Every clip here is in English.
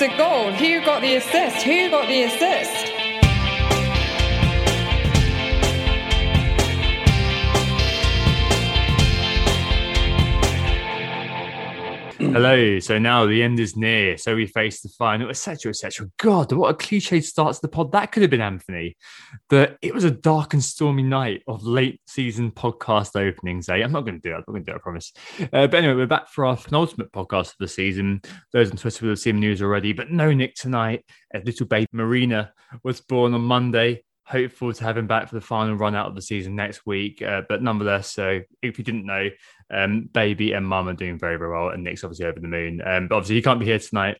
It's a goal. Who got the assist? Who got the assist? Hello. So now the end is near. So we face the final, etc., etc. God, what a cliche start to the pod. That could have been Anthony. But it was a dark and stormy night of late season podcast openings. Eh? I'm not going to do it. I'm not going to do it, I promise. Uh, but anyway, we're back for our penultimate podcast of the season. Those on Twitter will have seen the news already. But no Nick tonight. A little baby Marina was born on Monday hopeful to have him back for the final run out of the season next week. Uh, but nonetheless, so if you didn't know, um, baby and mum are doing very, very well, and Nick's obviously over the moon. Um, but obviously, he can't be here tonight.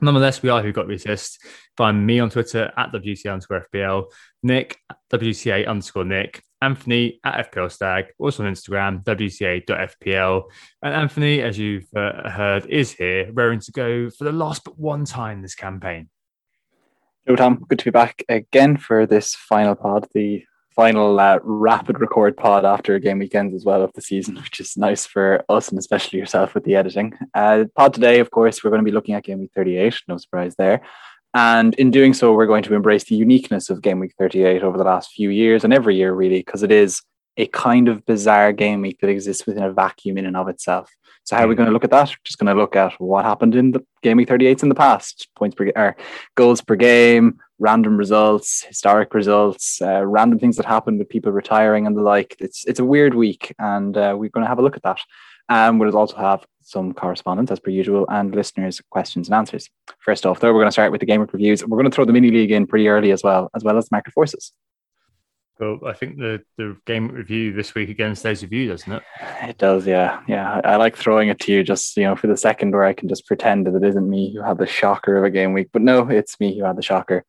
Nonetheless, we are who got the assist. Find me on Twitter at WGTA underscore FPL, Nick WGTA underscore Nick, Anthony at FPL Stag, also on Instagram, WGTA.FPL. And Anthony, as you've uh, heard, is here, raring to go for the last but one time this campaign. Hello, Tom. Good to be back again for this final pod, the final uh, rapid record pod after game weekends as well of the season, which is nice for us and especially yourself with the editing. Uh, pod today, of course, we're going to be looking at game week 38, no surprise there. And in doing so, we're going to embrace the uniqueness of game week 38 over the last few years and every year, really, because it is a kind of bizarre game week that exists within a vacuum in and of itself. So how are we going to look at that? We're just going to look at what happened in the game week 38s in the past, points per or goals per game, random results, historic results, uh, random things that happened with people retiring and the like. It's it's a weird week, and uh, we're going to have a look at that. And we'll also have some correspondence as per usual and listeners' questions and answers. First off, though, we're going to start with the game week reviews. We're going to throw the mini league in pretty early as well, as well as market forces. Well, I think the, the game review this week again stays with you, doesn't it? It does, yeah. Yeah. I, like throwing it to you just, you know, for the second where I can just pretend that it isn't me who had the shocker of a game week. But no, it's me who had the shocker.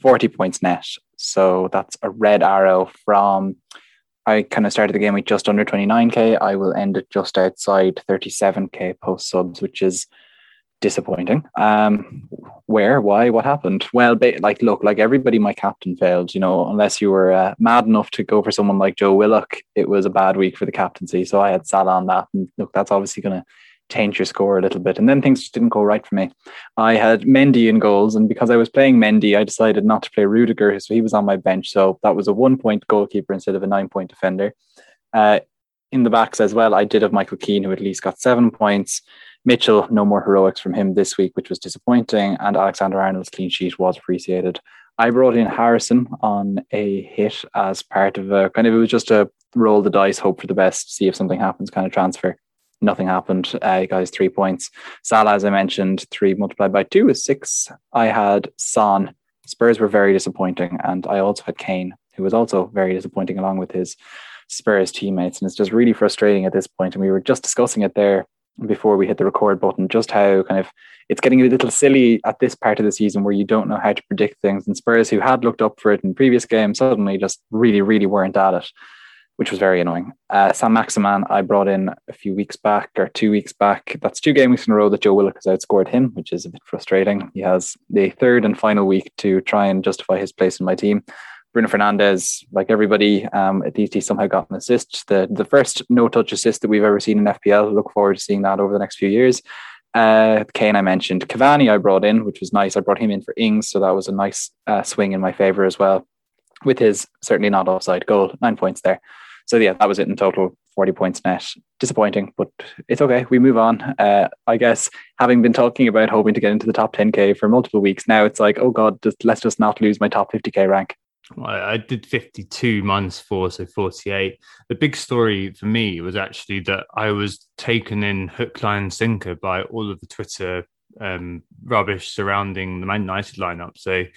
40 points net. So that's a red arrow from I kind of started the game week just under 29k. I will end it just outside 37k post subs, which is disappointing. Um, where, why, what happened? Well, like, look, like everybody, my captain failed. You know, unless you were uh, mad enough to go for someone like Joe Willock, it was a bad week for the captaincy. So I had sat on that, and look, that's obviously going to taint your score a little bit. And then things just didn't go right for me. I had Mendy in goals, and because I was playing Mendy, I decided not to play Rudiger, so he was on my bench. So that was a one-point goalkeeper instead of a nine-point defender. Uh, in the backs as well, I did have Michael Keane, who at least got seven points. Mitchell, no more heroics from him this week, which was disappointing. And Alexander Arnold's clean sheet was appreciated. I brought in Harrison on a hit as part of a kind of, it was just a roll the dice, hope for the best, see if something happens kind of transfer. Nothing happened. Uh, guys, three points. Salah, as I mentioned, three multiplied by two is six. I had Son. Spurs were very disappointing. And I also had Kane, who was also very disappointing along with his Spurs teammates. And it's just really frustrating at this point. And we were just discussing it there before we hit the record button, just how kind of it's getting a little silly at this part of the season where you don't know how to predict things. And Spurs, who had looked up for it in previous games, suddenly just really, really weren't at it. which was very annoying. Uh, Saint-Maximin, I brought in a few weeks back or two weeks back. That's two game weeks in a row that Joe Willock has outscored him, which is a bit frustrating. He has the third and final week to try and justify his place in my team. Bruno Fernandes, like everybody, um, at he somehow got an assist. The the first no touch assist that we've ever seen in FPL. Look forward to seeing that over the next few years. Uh, Kane, I mentioned. Cavani, I brought in, which was nice. I brought him in for Ings, so that was a nice uh, swing in my favor as well, with his certainly not offside goal. Nine points there. So yeah, that was it in total. 40 points net. Disappointing, but it's okay. We move on. Uh, I guess having been talking about hoping to get into the top 10K for multiple weeks now, it's like, oh God, just, let's just not lose my top 50K rank. I did 52 minus four, so 48. The big story for me was actually that I was taken in hook, line, sinker by all of the Twitter um, rubbish surrounding the Man United lineup. So, you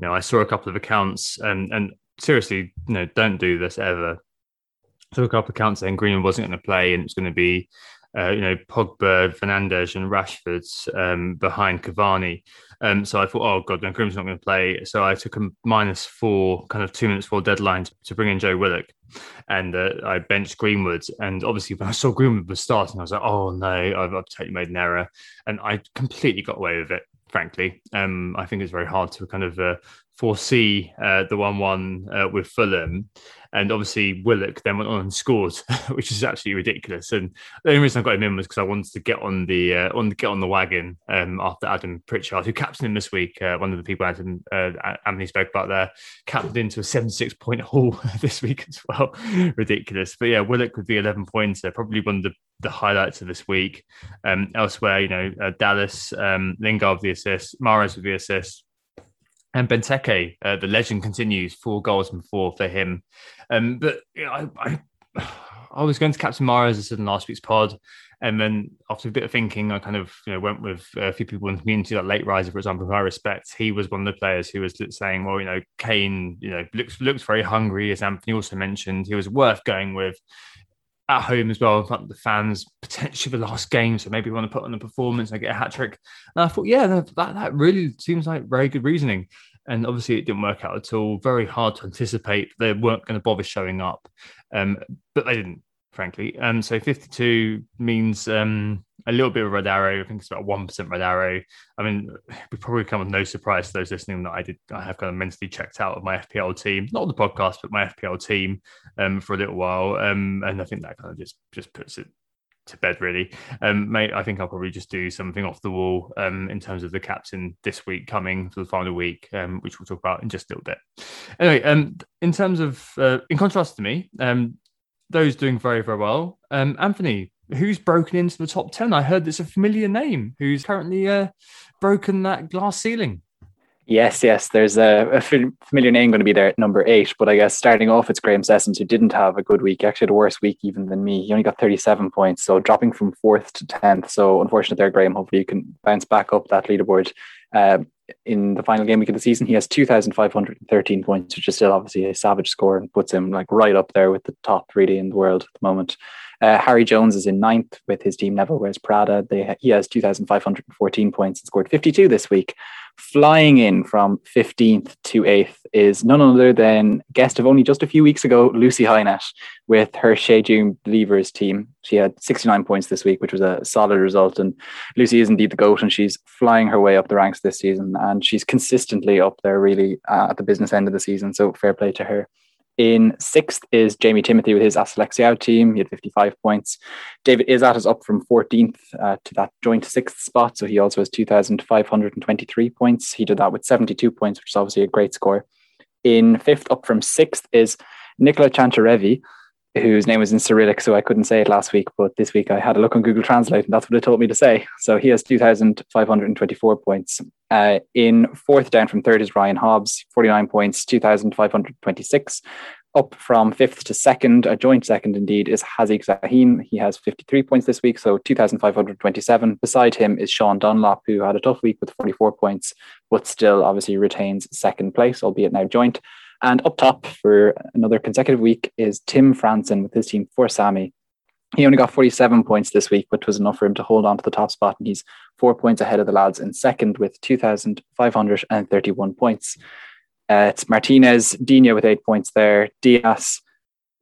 know, I saw a couple of accounts and, and seriously, you know, don't do this ever took a couple of counts saying Greenwood wasn't going to play and it's going to be, uh, you know, Pogba, Fernandes, and Rashford's um, behind Cavani. Um, so I thought, oh god, no, Greenwood's not going to play. So I took a minus four, kind of two minutes for deadline to, to bring in Joe Willock, and uh, I benched Greenwood. And obviously, when I saw Greenwood was starting, I was like, oh no, I've, I've totally made an error, and I completely got away with it. Frankly, um, I think it's very hard to kind of uh, foresee uh, the one-one uh, with Fulham and obviously Willock then went on and scored, which is actually ridiculous. And the only reason I got him in was because I wanted to get on the uh, on the, get on the wagon um, after Adam Pritchard, who captained him this week. Uh, one of the people Adam uh, Anthony spoke about there, captained into a seventy six point haul this week as well. ridiculous, but yeah, Willock would be eleven points. probably one of the, the highlights of this week. Um, elsewhere, you know, uh, Dallas, um, Lingard with the assist, Mahrez with the assist. And Benteke, uh, the legend continues, four goals and four for him. Um, but you know, I, I, I, was going to captain Mahrez, as I said in last week's pod. And then after a bit of thinking, I kind of you know went with a few people in the community, like Late Riser, for example, who I respect. He was one of the players who was saying, well, you know, Kane, you know, looks looks very hungry, as Anthony also mentioned. He was worth going with at home as well in front of the fans, potentially the last game. So maybe want to put on a performance and get a hat trick. And I thought, yeah, that, that really seems like very good reasoning. And obviously, it didn't work out at all. Very hard to anticipate. They weren't going to bother showing up, um, but they didn't, frankly. Um, so 52 means um, a little bit of red arrow. I think it's about 1% red arrow. I mean, we probably come with no surprise to those listening that I did. I have kind of mentally checked out of my FPL team, not the podcast, but my FPL team um, for a little while. Um, and I think that kind of just just puts it to bed really. Um, mate, I think I'll probably just do something off the wall um, in terms of the captain this week coming for the final week, um, which we'll talk about in just a little bit. Anyway, um, in terms of, uh, in contrast to me, um, those doing very very well. Um, Anthony, who's broken into the top ten? I heard it's a familiar name. Who's currently uh, broken that glass ceiling? Yes, yes. There's a, a, familiar name going to be there at number eight, but I guess starting off, it's Graham Sessions who didn't have a good week. Actually had a worse week even than me. He only got 37 points, so dropping from fourth to 10th. So unfortunate there, Graham. Hopefully you can bounce back up that leaderboard. Uh, in the final game week of the season, he has 2,513 points, which is still obviously a savage score and puts him like right up there with the top really in the world at the moment. Uh, Harry Jones is in ninth with his team Neville Wears Prada. They, he has 2,514 points and scored 52 this week. Flying in from 15th to 8th is none other than guest of only just a few weeks ago, Lucy Hynett, with her Shejum Believers team. She had 69 points this week, which was a solid result. And Lucy is indeed the GOAT, and she's flying her way up the ranks this season. And she's consistently up there, really, uh, at the business end of the season. So fair play to her. In sixth is Jamie Timothy with his Asalexiao team. He had 55 points. David Izzat is up from 14th uh, to that joint sixth spot. So he also has 2,523 points. He did that with 72 points, which is obviously a great score. In fifth, up from sixth, is Nicola Chancharevi whose name was in Cyrillic, so I couldn't say it last week, but this week I had a look on Google Translate, and that's what it told me to say. So he has 2,524 points. Uh, in fourth down from third is Ryan Hobbs, 49 points, 2,526. Up from fifth to second, a joint second indeed, is Hazik Zahim. He has 53 points this week, so 2,527. Beside him is Sean Dunlop, who had a tough week with 44 points, but still obviously retains second place, albeit now joint. And up top for another consecutive week is Tim Franson with his team for Sammy. He only got 47 points this week, which was enough for him to hold on to the top spot. And he's four points ahead of the lads in second with 2,531 points. Uh, it's Martinez, Dina with eight points there, Dias,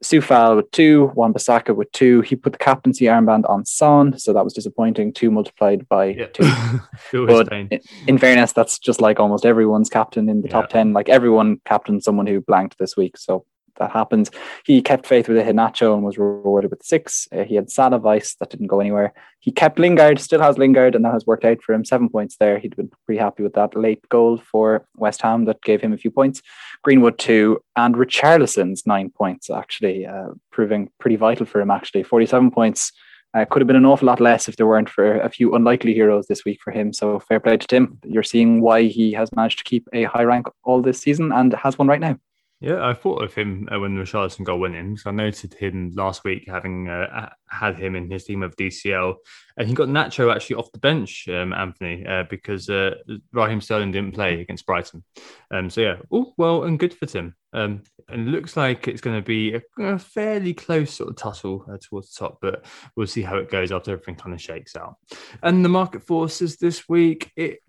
Coufal with two, Wan Bissaka with two. He put the captaincy armband on Son, so that was disappointing. Two multiplied by Yeah. two. But in, in fairness, that's just like almost everyone's captain in the top 10. Like everyone captained someone who blanked this week. So that happens. He kept faith with Iheanacho and was rewarded with six. Uh, he had Salah Vice, that didn't go anywhere. He kept Lingard, still has Lingard, and that has worked out for him. Seven points there. He'd been pretty happy with that late goal for West Ham that gave him a few points. Greenwood two, and Richarlison's nine points, actually, uh, proving pretty vital for him, actually. 47 points. Uh, could have been an awful lot less if there weren't for a few unlikely heroes this week for him. So fair play to Tim. You're seeing why he has managed to keep a high rank all this season and has one right now. Yeah, I thought of him uh, when the Richarlison goal went in because I noted him last week having uh, had him in his team of DCL, and he got Nacho actually off the bench, um, Anthony, uh, because uh, Raheem Sterling didn't play against Brighton. Um, so yeah, oh well and good for Tim. Um, and it looks like it's going to be a, a fairly close sort of tussle uh, towards the top, but we'll see how it goes after everything kind of shakes out. And the market forces this week, it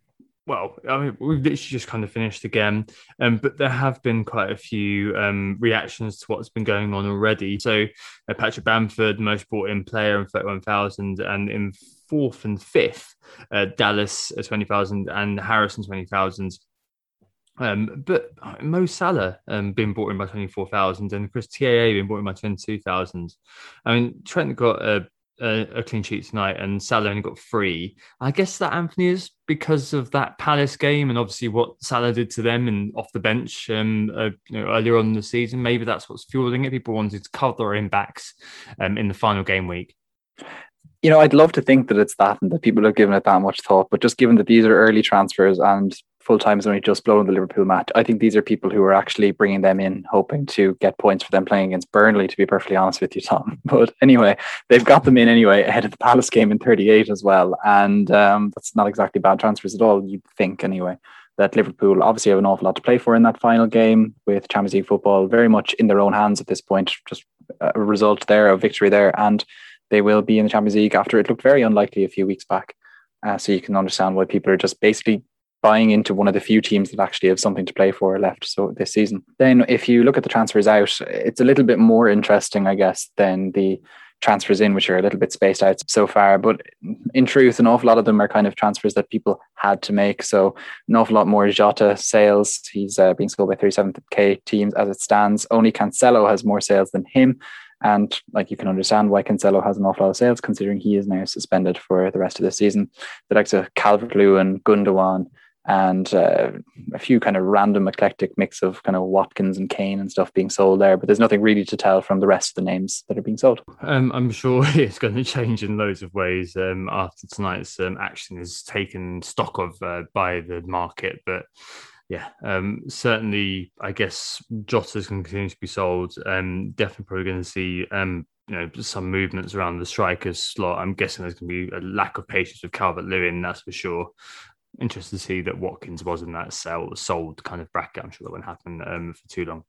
well, I mean, we've literally just kind of finished again, um, but there have been quite a few um, reactions to what's been going on already. So, uh, Patrick Bamford, most bought in player in 31,000, and in fourth and fifth, uh, Dallas at 20,000 and Harrison 20,000. Um, but Mo Salah um, being bought in by 24,000 and Chris TAA being bought in by 22,000. I mean, Trent got a, a, a clean sheet tonight and Salah only got three. I guess that Anthony is because of that Palace game and obviously what Salah did to them and off the bench um, uh, you know, earlier on in the season. Maybe that's what's fueling it. People wanted to cover their own backs um, in the final game week. You know, I'd love to think that it's that and that people have given it that much thought, but just given that these are early transfers and full time is only just blown the Liverpool match, I think these are people who are actually bringing them in, hoping to get points for them playing against Burnley, to be perfectly honest with you, Tom. But anyway, they've got them in anyway ahead of the Palace game in 38 as well. And um, that's not exactly bad transfers at all, you'd think anyway. That Liverpool obviously have an awful lot to play for in that final game with Champions League football very much in their own hands at this point. Just a result there, a victory there, and they will be in the Champions League after it looked very unlikely a few weeks back. Uh, so you can understand why people are just basically buying into one of the few teams that actually have something to play for left so this season. Then if you look at the transfers out, it's a little bit more interesting, I guess, than the transfers in, which are a little bit spaced out so far. But in truth, an awful lot of them are kind of transfers that people had to make. So an awful lot more Jota sales. He's uh, being sold by 37k teams as it stands. Only Cancelo has more sales than him. And like you can understand why Cancelo has an awful lot of sales, considering he is now suspended for the rest of the season. The likes of Calvert Lewin, Gundogan, and uh, a few kind of random eclectic mix of kind of Watkins and Kane and stuff being sold there. But there's nothing really to tell from the rest of the names that are being sold. Um, I'm sure it's going to change in loads of ways um, after tonight's um, action is taken stock of uh, by the market. But yeah, um, certainly, I guess going to continue to be sold. Um, definitely probably going to see um, you know some movements around the strikers slot. I'm guessing there's going to be a lack of patience with Calvert Lewin, that's for sure. Interested to see that Watkins was in that sell sold kind of bracket. I'm sure that won't happen um, for too long.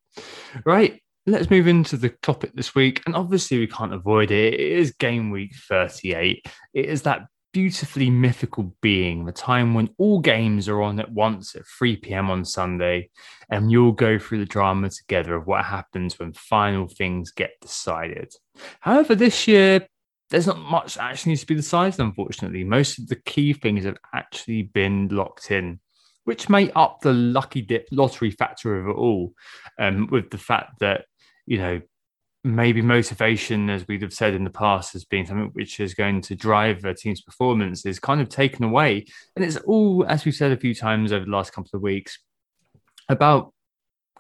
Right, let's move into the topic this week. And obviously, we can't avoid it. It is game week 38. It is that beautifully mythical being, the time when all games are on at once at 3 p.m. on Sunday, and you'll go through the drama together of what happens when final things get decided. However, this year, there's not much actually needs to be decided, unfortunately. Most of the key things have actually been locked in, which may up the lucky dip lottery factor of it all, um, with the fact that, you know, maybe motivation, as we'd have said in the past, has been something which is going to drive a team's performance is kind of taken away. And it's all, as we've said a few times over the last couple of weeks, about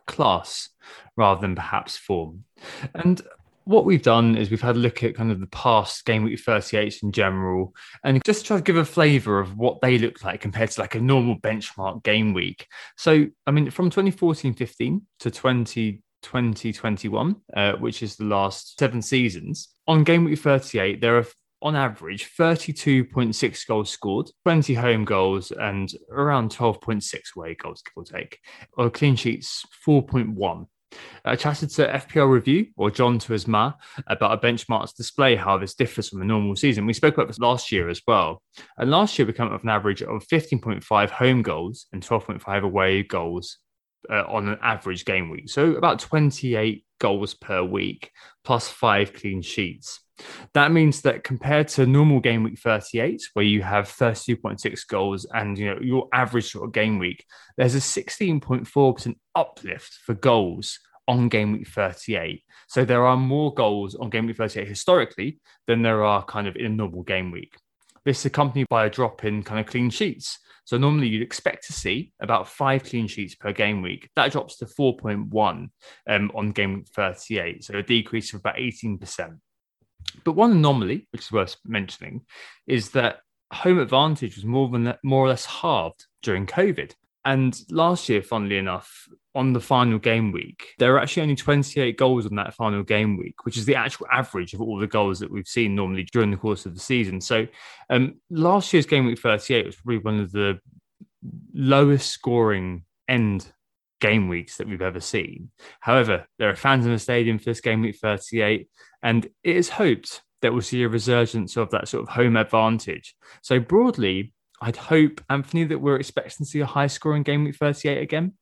class rather than perhaps form. And what we've done is we've had a look at kind of the past game week 38s in general and just try to give a flavor of what they look like compared to like a normal benchmark game week. So, I mean, from 2014 15 to 20 2021, uh, which is the last seven seasons, on game week 38, there are on average 32.6 goals scored, 20 home goals, and around 12.6 away goals, give or take. Or clean sheets, 4.1. I chatted to FPL Review or John Tuisma about a benchmark to display how this differs from a normal season. We spoke about this last year as well. And last year, we came up with an average of 15.5 home goals and 12.5 away goals uh, on an average game week. So about 28 goals per week plus five clean sheets. That means that compared to normal game week 38, where you have 32.6 goals and you know your average sort of game week, there's a 16.4% uplift for goals on game week 38. So there are more goals on game week 38 historically than there are kind of in a normal game week. This is accompanied by a drop in kind of clean sheets. So normally you'd expect to see about five clean sheets per game week. That drops to 4.1 um, on game week 38. So a decrease of about 18%. But one anomaly, which is worth mentioning, is that home advantage was more than more or less halved during COVID. And last year, funnily enough, on the final game week, there were actually only 28 goals on that final game week, which is the actual average of all the goals that we've seen normally during the course of the season. So um, last year's game week 38 was probably one of the lowest scoring end game weeks that we've ever seen. However, there are fans in the stadium for this game week 38, and it is hoped that we'll see a resurgence of that sort of home advantage. So broadly, I'd hope, Anthony, that we're expecting to see a high scoring game week 38 again.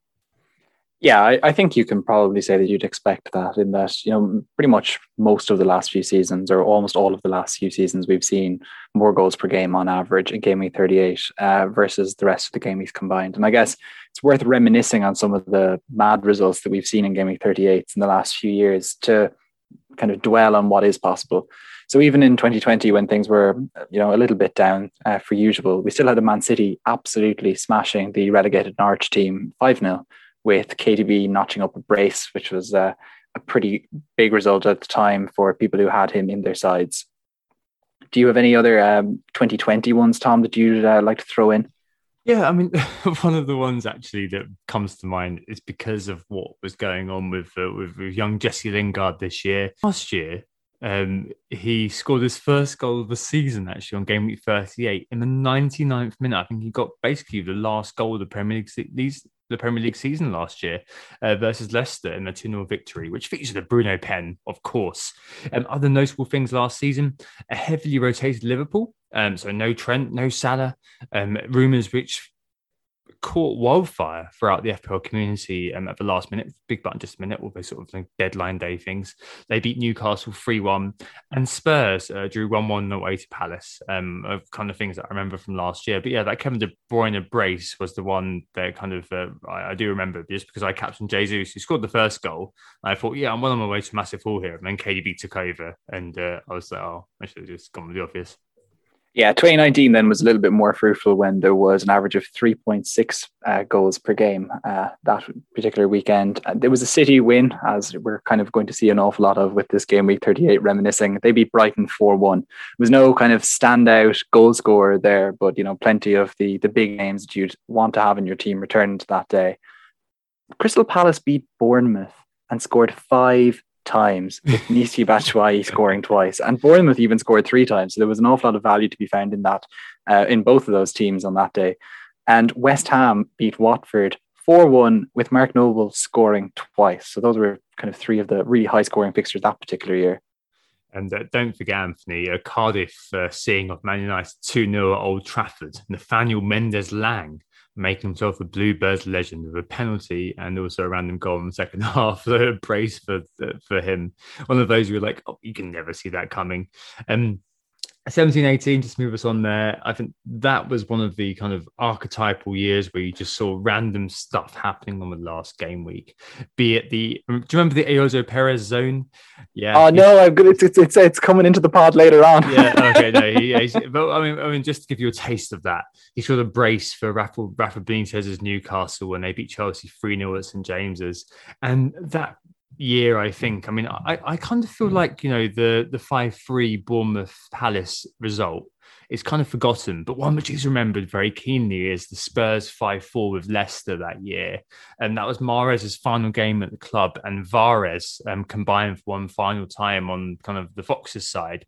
Yeah, I, I, think you can probably say that you'd expect that in that, you know, pretty much most of the last few seasons or almost all of the last few seasons, we've seen more goals per game on average in game week 38 uh, versus the rest of the game weeks combined. And I guess it's worth reminiscing on some of the mad results that we've seen in week 38 in the last few years to kind of dwell on what is possible. So even in 2020, when things were, you know, a little bit down uh, for usual, we still had a Man City absolutely smashing the relegated Norwich team 5 0 with KDB notching up a brace, which was uh, a pretty big result at the time for people who had him in their sides. Do you have any other um, 2020 ones, Tom, that you'd uh, like to throw in? Yeah, I mean, one of the ones actually that comes to mind is because of what was going on with uh, with, with young Jesse Lingard this year. Last year, um, he scored his first goal of the season actually on game week 38 in the 99th minute. I think he got basically the last goal of the Premier League these the Premier League season last year uh, versus Leicester in the 2 0 victory, which featured a Bruno pen, of course. Um, other notable things last season a heavily rotated Liverpool. Um, so no Trent, no Salah. Um, rumours which caught wildfire throughout the FPL community um, at the last minute. Big button just a minute, all those sort of like deadline day things. They beat Newcastle 3 1, and Spurs uh, drew 1 1 away to Palace, um, of kind of things that I remember from last year. But yeah, that Kevin De Bruyne brace was the one that kind of uh, I, I, do remember just because I captained Jesus, who scored the first goal. I thought, yeah, I'm well on my way to massive haul here. And then KDB took over, and uh, I was like, oh, I should have just gone with the obvious. Yeah, 2019 then was a little bit more fruitful when there was an average of 3.6 uh, goals per game uh, that particular weekend. There was a City win, as we're kind of going to see an awful lot of with this game week 38 reminiscing. They beat Brighton 4 1. There was no kind of standout goal scorer there, but you know, plenty of the, the big names that you'd want to have in your team returned that day. Crystal Palace beat Bournemouth and scored five times with Michy Batshuayi scoring twice, and Bournemouth even scored three times. So there was an awful lot of value to be found in that, uh, in both of those teams on that day. And West Ham beat Watford 4 1 with Mark Noble scoring twice. So those were kind of three of the really high scoring fixtures that particular year. And uh, don't forget, Anthony, uh, Cardiff uh, seeing of Man United 2 0 at Old Trafford. Nathaniel Mendez Laing making himself a Bluebirds legend with a penalty and also a random goal in the second half. So a brace for for him. One of those you're like, oh, you can never see that coming. Um, 17 18 just move us on there i think that was one of the kind of archetypal years where you just saw random stuff happening on the last game week be it the do you remember the Ayoze Perez zone? Yeah. Oh no i'm good it's, it's, it's coming into the pod later on. Yeah okay no he, yeah, but i mean i mean just to give you a taste of that he scored a brace for rafa rafa benitez's newcastle when they beat chelsea 3-0 at st james's and that year, I think. I mean, I, I kind of feel like, you know, the the 5 3 Bournemouth Palace result is kind of forgotten, but one which is remembered very keenly is the Spurs 5 4 with Leicester that year. And that was Mahrez's final game at the club, and Vares um, combined for one final time on kind of the Foxes side.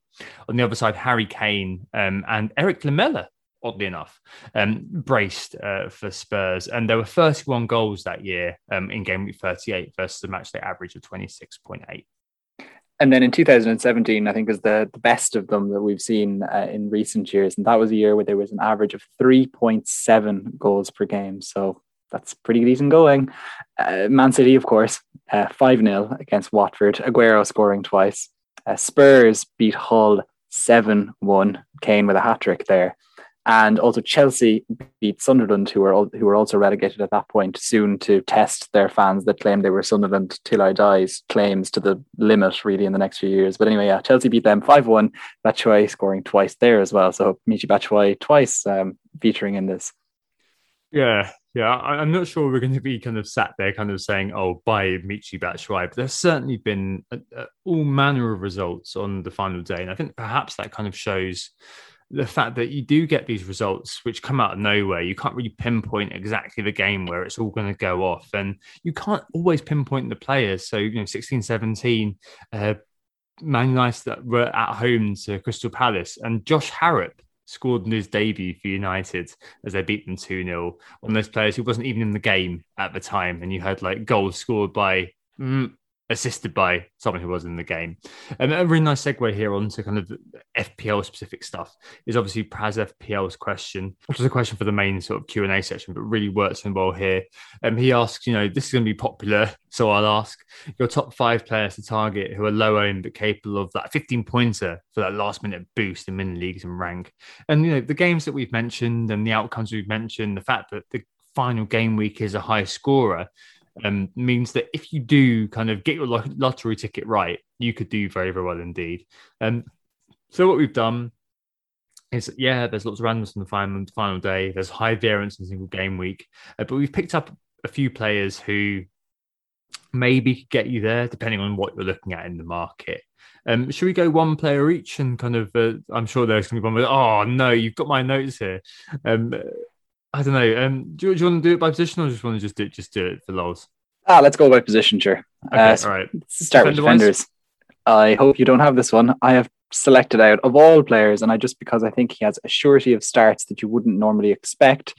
On the other side, Harry Kane um, and Eric Lamela oddly enough, um, braced uh, for Spurs. And there were 31 goals that year um, in game week 38 versus a match day average of 26.8. And then in 2017, I think is the, the best of them that we've seen uh, in recent years. And that was a year where there was an average of 3.7 goals per game. So that's pretty decent going. Uh, Man City, of course, uh, 5 0 against Watford. Aguero scoring twice. Uh, Spurs beat Hull 7 1. Kane with a hat trick there. And also Chelsea beat Sunderland, who were who were also relegated at that point, soon to test their fans that claim they were Sunderland till I dies claims to the limit really in the next few years. But anyway, yeah, Chelsea beat them five one. Batshuayi scoring twice there as well. So Michy Batshuayi twice um, featuring in this. Yeah, yeah, I'm not sure we're going to be kind of sat there, kind of saying, "Oh, buy Michy Batshuayi," but there's certainly been a, a, all manner of results on the final day, and I think perhaps that kind of shows the fact that you do get these results which come out of nowhere. You can't really pinpoint exactly the game where it's all going to go off. And you can't always pinpoint the players. So, you know, 16, 17, uh, Man United that were at home to Crystal Palace and Josh Harrop scored in his debut for United as they beat them 2 0. One of those players who wasn't even in the game at the time. And you had like goals scored by mm, assisted by someone who was in the game. And a really nice segue here onto kind of FPL specific stuff is obviously Praz FPL's question, which is a question for the main sort of Q and A section, but really works in well here. Um, he asks, you know, this is going to be popular, so I'll ask your top five players to target who are low owned but capable of that 15 pointer for that last minute boost in mini leagues and rank. And you know, the games that we've mentioned and the outcomes we've mentioned, the fact that the final game week is a high scorer um, means that if you do kind of get your lottery ticket right, you could do very, very well indeed. Um, so what we've done is, yeah, there's lots of randomness on the final, final day. There's high variance in single game week, uh, but we've picked up a few players who maybe could get you there, depending on what you're looking at in the market. Um, should we go one player each and kind of? Uh, I'm sure there's going to be one. With, oh no, you've got my notes here. Um, I don't know. Um, do, you, do you want to do it by position or just want to just do it, just do it for lols? Ah, let's go by position, sure. Okay, uh, all right. start with defenders. I hope you don't have this one. I have selected out of all players, and I just because I think he has a surety of starts that you wouldn't normally expect.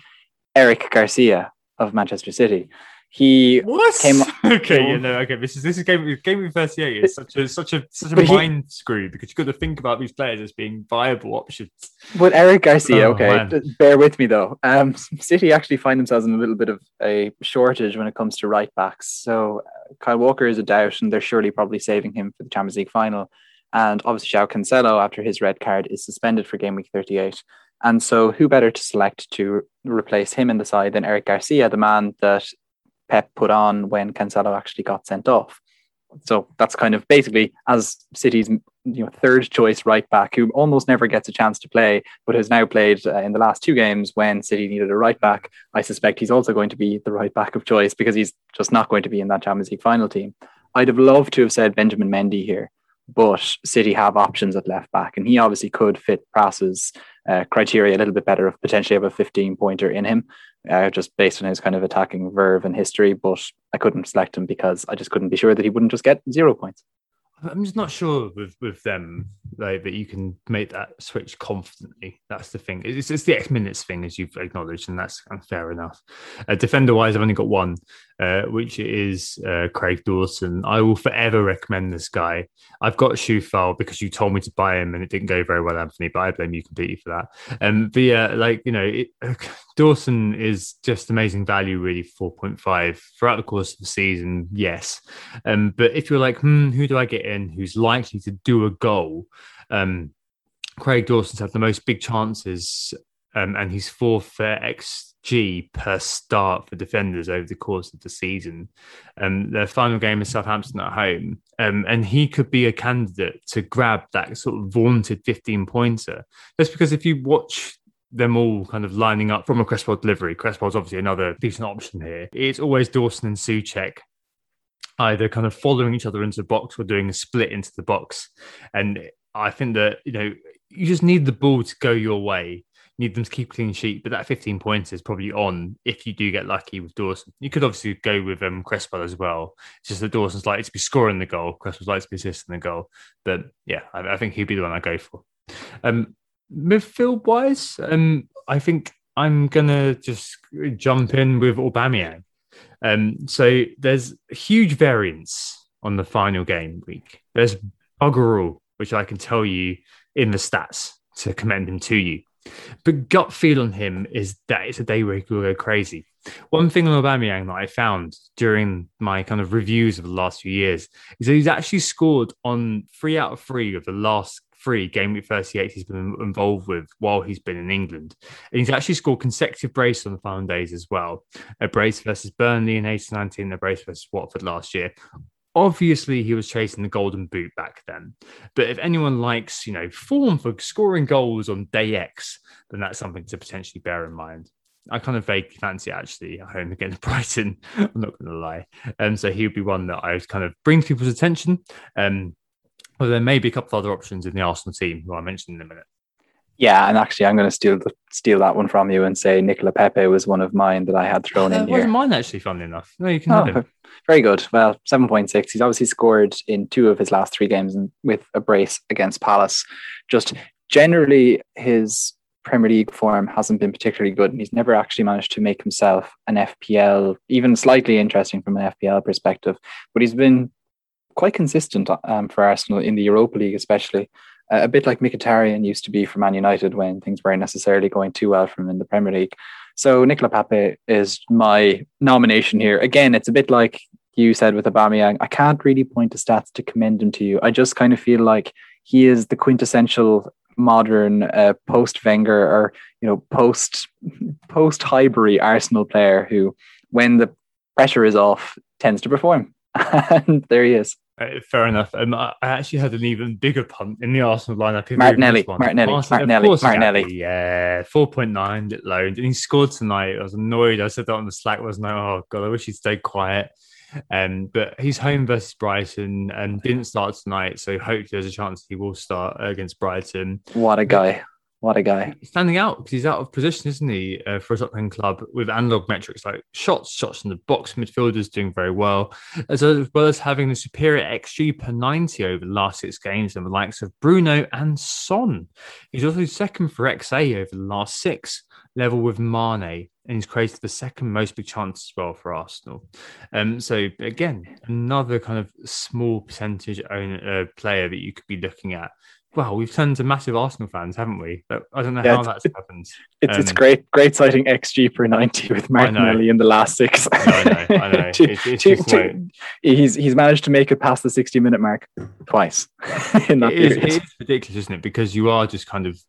Eric Garcia of Manchester City. He what? came. okay, yeah, no, okay. This is this is game game week thirty eight. It's such a such a such a mind he, screw because you've got to think about these players as being viable options. But Eric Garcia, oh, okay, man. bear with me though. Um, City actually find themselves in a little bit of a shortage when it comes to right backs. So uh, Kyle Walker is a doubt, and they're surely probably saving him for the Champions League final. And obviously, João Cancelo, after his red card, is suspended for game week thirty eight. And so, who better to select to replace him in the side than Eric Garcia, the man that Pep put on when Cancelo actually got sent off. So that's kind of basically as City's you know third choice right back who almost never gets a chance to play, but has now played uh, in the last two games when City needed a right back. I suspect he's also going to be the right back of choice because he's just not going to be in that Champions League final team. I'd have loved to have said Benjamin Mendy here, but City have options at left back, and he obviously could fit Praz's uh, criteria a little bit better of potentially have a 15 pointer in him uh, just based on his kind of attacking verve and history. But I couldn't select him because I just couldn't be sure that he wouldn't just get zero points. I'm just not sure with with them like that you can make that switch confidently. That's the thing. It's, it's the X minutes thing, as you've acknowledged, and that's fair enough. Uh, defender wise, I've only got one, uh, which is uh, Craig Dawson. I will forever recommend this guy. I've got a Coufal because you told me to buy him, and it didn't go very well, Anthony. But I blame you completely for that. Um, but yeah, like you know, it, Dawson is just amazing value, really. Four point five throughout the course of the season, yes. Um, but if you're like, hmm, who do I get in? Who's likely to do a goal? Um, Craig Dawson's had the most big chances, um, and he's fourth for XG per start for defenders over the course of the season. Um, their final game is Southampton at home, um, and he could be a candidate to grab that sort of vaunted 15 pointer. Just because if you watch them all kind of lining up from a Cresswell delivery, Cresswell's obviously another decent option here. It's always Dawson and Soucek either kind of following each other into the box or doing a split into the box. And I think that you know you just need the ball to go your way. You need them to keep clean sheet, but that 15 points is probably on if you do get lucky with Dawson. You could obviously go with um, as well. It's just that Dawson's likely to be scoring the goal, Cresswell's likely to be assisting the goal. But yeah, I, I think he'd be the one I go for. Um, midfield wise, um, I think I'm gonna just jump in with Aubameyang. Um, so there's huge variance on the final game week. There's bugger all which I can tell you in the stats to commend him to you. But gut feel on him is that it's a day where he will go crazy. One thing on Aubameyang that I found during my kind of reviews of the last few years is that he's actually scored on three out of three of the last three game week 38 he's been involved with while he's been in England. And he's actually scored consecutive brace on the final days as well. A brace versus Burnley in 1819, a brace versus Watford last year. Obviously, he was chasing the golden boot back then. But if anyone likes, you know, form for scoring goals on day X, then that's something to potentially bear in mind. I kind of vaguely fancy actually at home against Brighton. I'm not going to lie. And um, so he would be one that I would kind of bring people's attention. Um, well, there may be a couple of other options in the Arsenal team who I mentioned in a minute. Yeah, and actually, I'm going to steal steal that one from you and say Nicola Pepe was one of mine that I had thrown uh, in here. Wasn't mine actually? Funnily enough, no, you can oh, have him. Very good. Well, seven point six. He's obviously scored in two of his last three games with a brace against Palace. Just generally, his Premier League form hasn't been particularly good, and he's never actually managed to make himself an FPL, even slightly interesting from an FPL perspective. But he's been quite consistent um, for Arsenal in the Europa League, especially. Uh, a bit like Mkhitaryan used to be for Man United when things weren't necessarily going too well for him in the Premier League. So Nicola Pepe is my nomination here. Again, it's a bit like you said with Aubameyang. I can't really point to stats to commend him to you. I just kind of feel like he is the quintessential modern uh, post Wenger or you know post post Highbury Arsenal player who, when the pressure is off, tends to perform. and there he is. Uh, fair enough. Um, I actually had an even bigger punt in the Arsenal lineup. Martinelli, Martinelli, Martinelli, Martinelli. Yeah, four point nine lit loaned, and he scored tonight. I was annoyed. I said that on the Slack. I was like, oh god, I wish he'd stayed quiet. Um, but he's home versus Brighton and didn't start tonight, so hopefully there's a chance he will start against Brighton. What a guy! What a guy. He's standing out because he's out of position, isn't he, uh, for a top 10 club with analog metrics like shots, shots in the box, midfielders doing very well, as well as having the superior XG per 90 over the last six games and the likes of Bruno and Son. He's also second for XA over the last six, level with Mane, and he's created the second most big chance as well for Arsenal. Um, so again, another kind of small percentage uh, player that you could be looking at well, we've turned to massive Arsenal fans, haven't we? But I don't know yeah, how that's happened. It's um, it's great, great citing XG per ninety with Martinelli in the last six. I know, I know. it's, it's to, to, he's he's managed to make it past the sixty minute mark twice in that it period. Is, it is ridiculous, isn't it? Because you are just kind of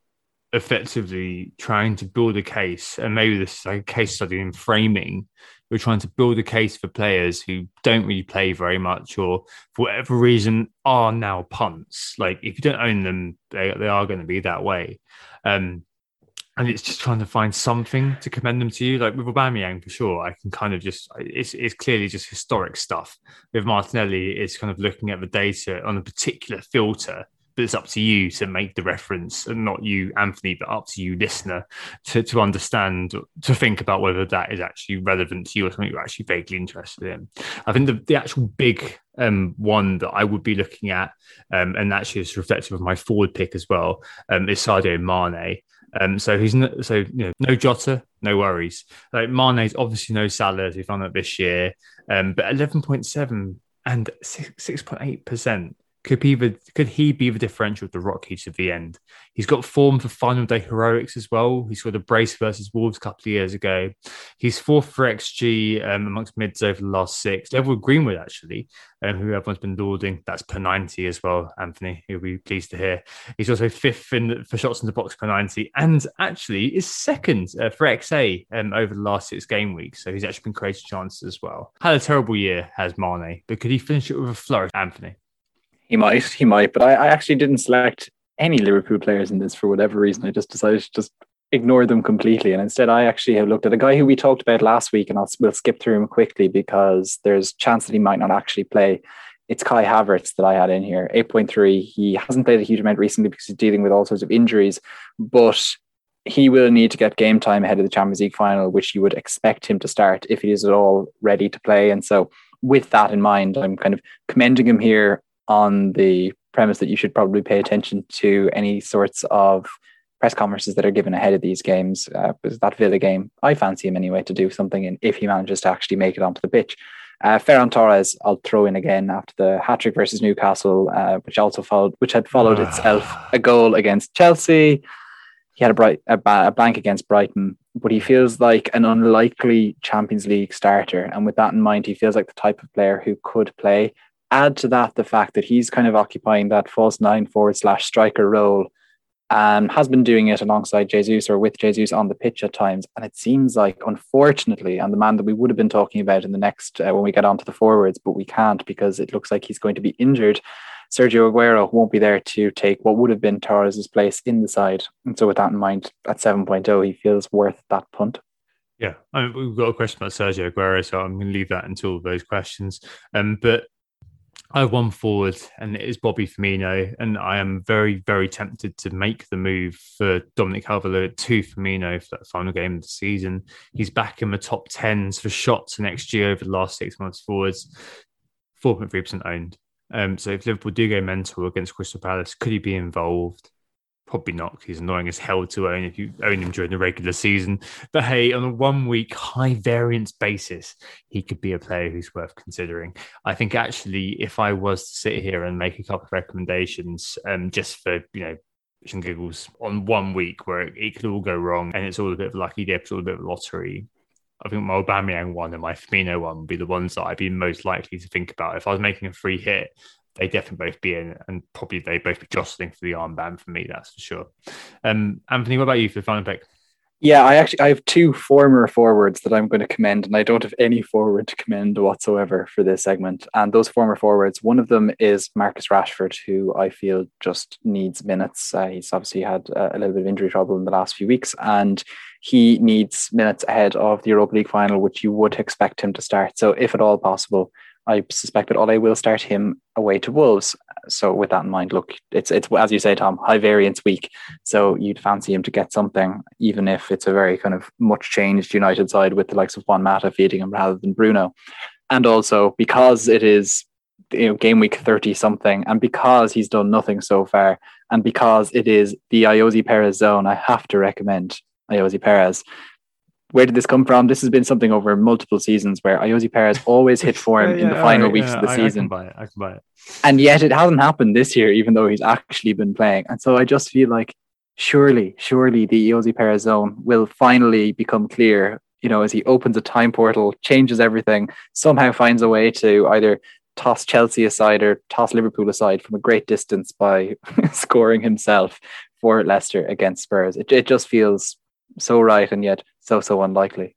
effectively trying to build a case, and maybe this is like a case study in framing we're trying to build a case for players who don't really play very much or for whatever reason are now punts. Like if you don't own them, they, they are going to be that way. Um, and it's just trying to find something to commend them to you. Like with Aubameyang, for sure, I can kind of just it's it's clearly just historic stuff. With Martinelli, it's kind of looking at the data on a particular filter but it's up to you to make the reference and not you, Anthony, but up to you, listener, to, to understand, to think about whether that is actually relevant to you or something you're actually vaguely interested in. I think the, the actual big um, one that I would be looking at, um, and actually is reflective of my forward pick as well, um, is Sadio Mane. Um, so he's no, so you know no Jota, no worries. Like Mane's obviously no Salah as we found out this year, um, but eleven point seven and six point eight percent could be could he be the differential to Rocky to the end? He's got form for final day heroics as well. He's got a brace versus Wolves a couple of years ago. He's fourth for XG um, amongst mids over the last six. Level Greenwood actually, um, who everyone's been lauding. That's per ninety as well. Anthony, you'll be pleased to hear. He's also fifth in for shots in the box per ninety, and actually is second uh, for XA um, over the last six game weeks. So he's actually been creating chances as well. Had a terrible year, has Mane, but could he finish it with a flourish, Anthony? He might, he might, but I, I actually didn't select any Liverpool players in this for whatever reason. I just decided to just ignore them completely. And instead, I actually have looked at a guy who we talked about last week, and I'll we'll skip through him quickly because there's chance that he might not actually play. It's Kai Havertz that I had in here, 8.3. He hasn't played a huge amount recently because he's dealing with all sorts of injuries, but he will need to get game time ahead of the Champions League final, which you would expect him to start if he is at all ready to play. And so, with that in mind, I'm kind of commending him here on the premise that you should probably pay attention to any sorts of press conferences that are given ahead of these games. Uh, because that Villa game, I fancy him anyway to do something, and if he manages to actually make it onto the pitch. Uh, Ferran Torres, I'll throw in again after the hat trick versus Newcastle, uh, which also followed, which had followed itself a goal against Chelsea. he had a bright a, a blank against Brighton, but he feels like an unlikely Champions League starter. And with that in mind, he feels like the type of player who could play. Add to that the fact that he's kind of occupying that false nine forward slash striker role and has been doing it alongside Jesus or with Jesus on the pitch at times. And it seems like, unfortunately, and the man that we would have been talking about in the next uh, when we get onto the forwards, but we can't because it looks like he's going to be injured. Sergio Aguero won't be there to take what would have been Torres's place in the side. And so, with that in mind, at 7.0, he feels worth that punt. Yeah, I mean, we've got a question about Sergio Aguero, so I'm going to leave that until those questions. Um, but I have one forward, and it is Bobby Firmino, and I am very, very tempted to make the move for Dominic Calvert to Firmino for that final game of the season. He's back in the top tens for shots next year over the last six months forwards, four point three percent owned. Um, so if Liverpool do go mental against Crystal Palace, could he be involved? Probably not. He's annoying as hell to own if you own him during the regular season. But hey, on a one week high variance basis, he could be a player who's worth considering. I think actually, if I was to sit here and make a couple of recommendations, um, just for you know and giggles on one week where it, it, could all go wrong and it's all a bit of lucky dip, it's all a bit of lottery. I think my Aubameyang one and my Firmino one would be the ones that I'd be most likely to think about. If I was making a free hit, they definitely both be in, and probably they both be jostling for the armband for me. That's for sure. Um, Anthony, what about you for the final pick? Yeah, I actually I have two former forwards that I'm going to commend, and I don't have any forward to commend whatsoever for this segment. And those former forwards, one of them is Marcus Rashford, who I feel just needs minutes. Uh, he's obviously had a, a little bit of injury trouble in the last few weeks, and he needs minutes ahead of the Europa League final, which you would expect him to start. So, if at all possible, I suspect that Ole will start him away to Wolves. So, with that in mind, look, it's it's as you say, Tom, high variance week. So you'd fancy him to get something, even if it's a very kind of much changed United side with the likes of Juan Mata feeding him rather than Bruno. And also because it is you know game week 30 something and because he's done nothing so far and because it is the Ayoze Perez zone I have to recommend Ayoze Perez. Where did this come from? This has been something over multiple seasons where Ayoze Perez always hit form yeah, yeah, in the final right, weeks yeah, of the I, season. I can buy it. I can buy it. And yet it hasn't happened this year, even though he's actually been playing. And so I just feel like surely, surely the Ayoze Perez zone will finally become clear, you know, as he opens a time portal, changes everything, somehow finds a way to either toss Chelsea aside or toss Liverpool aside from a great distance by scoring himself for Leicester against Spurs. It, it just feels so right and yet so so unlikely.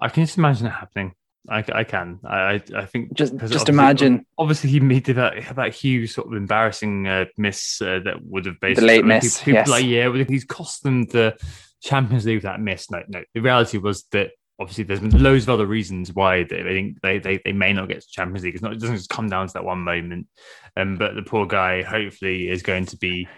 I can just imagine it happening. I, I can. I I think just just obviously, imagine. Obviously, he made that that huge sort of embarrassing uh, miss uh, that would have basically the late miss. People, yes. like yeah, he's cost them the Champions League that miss. No, no. The reality was that obviously there's been loads of other reasons why they think they, they, they may not get to Champions League. It's not it doesn't just come down to that one moment. Um, but the poor guy hopefully is going to be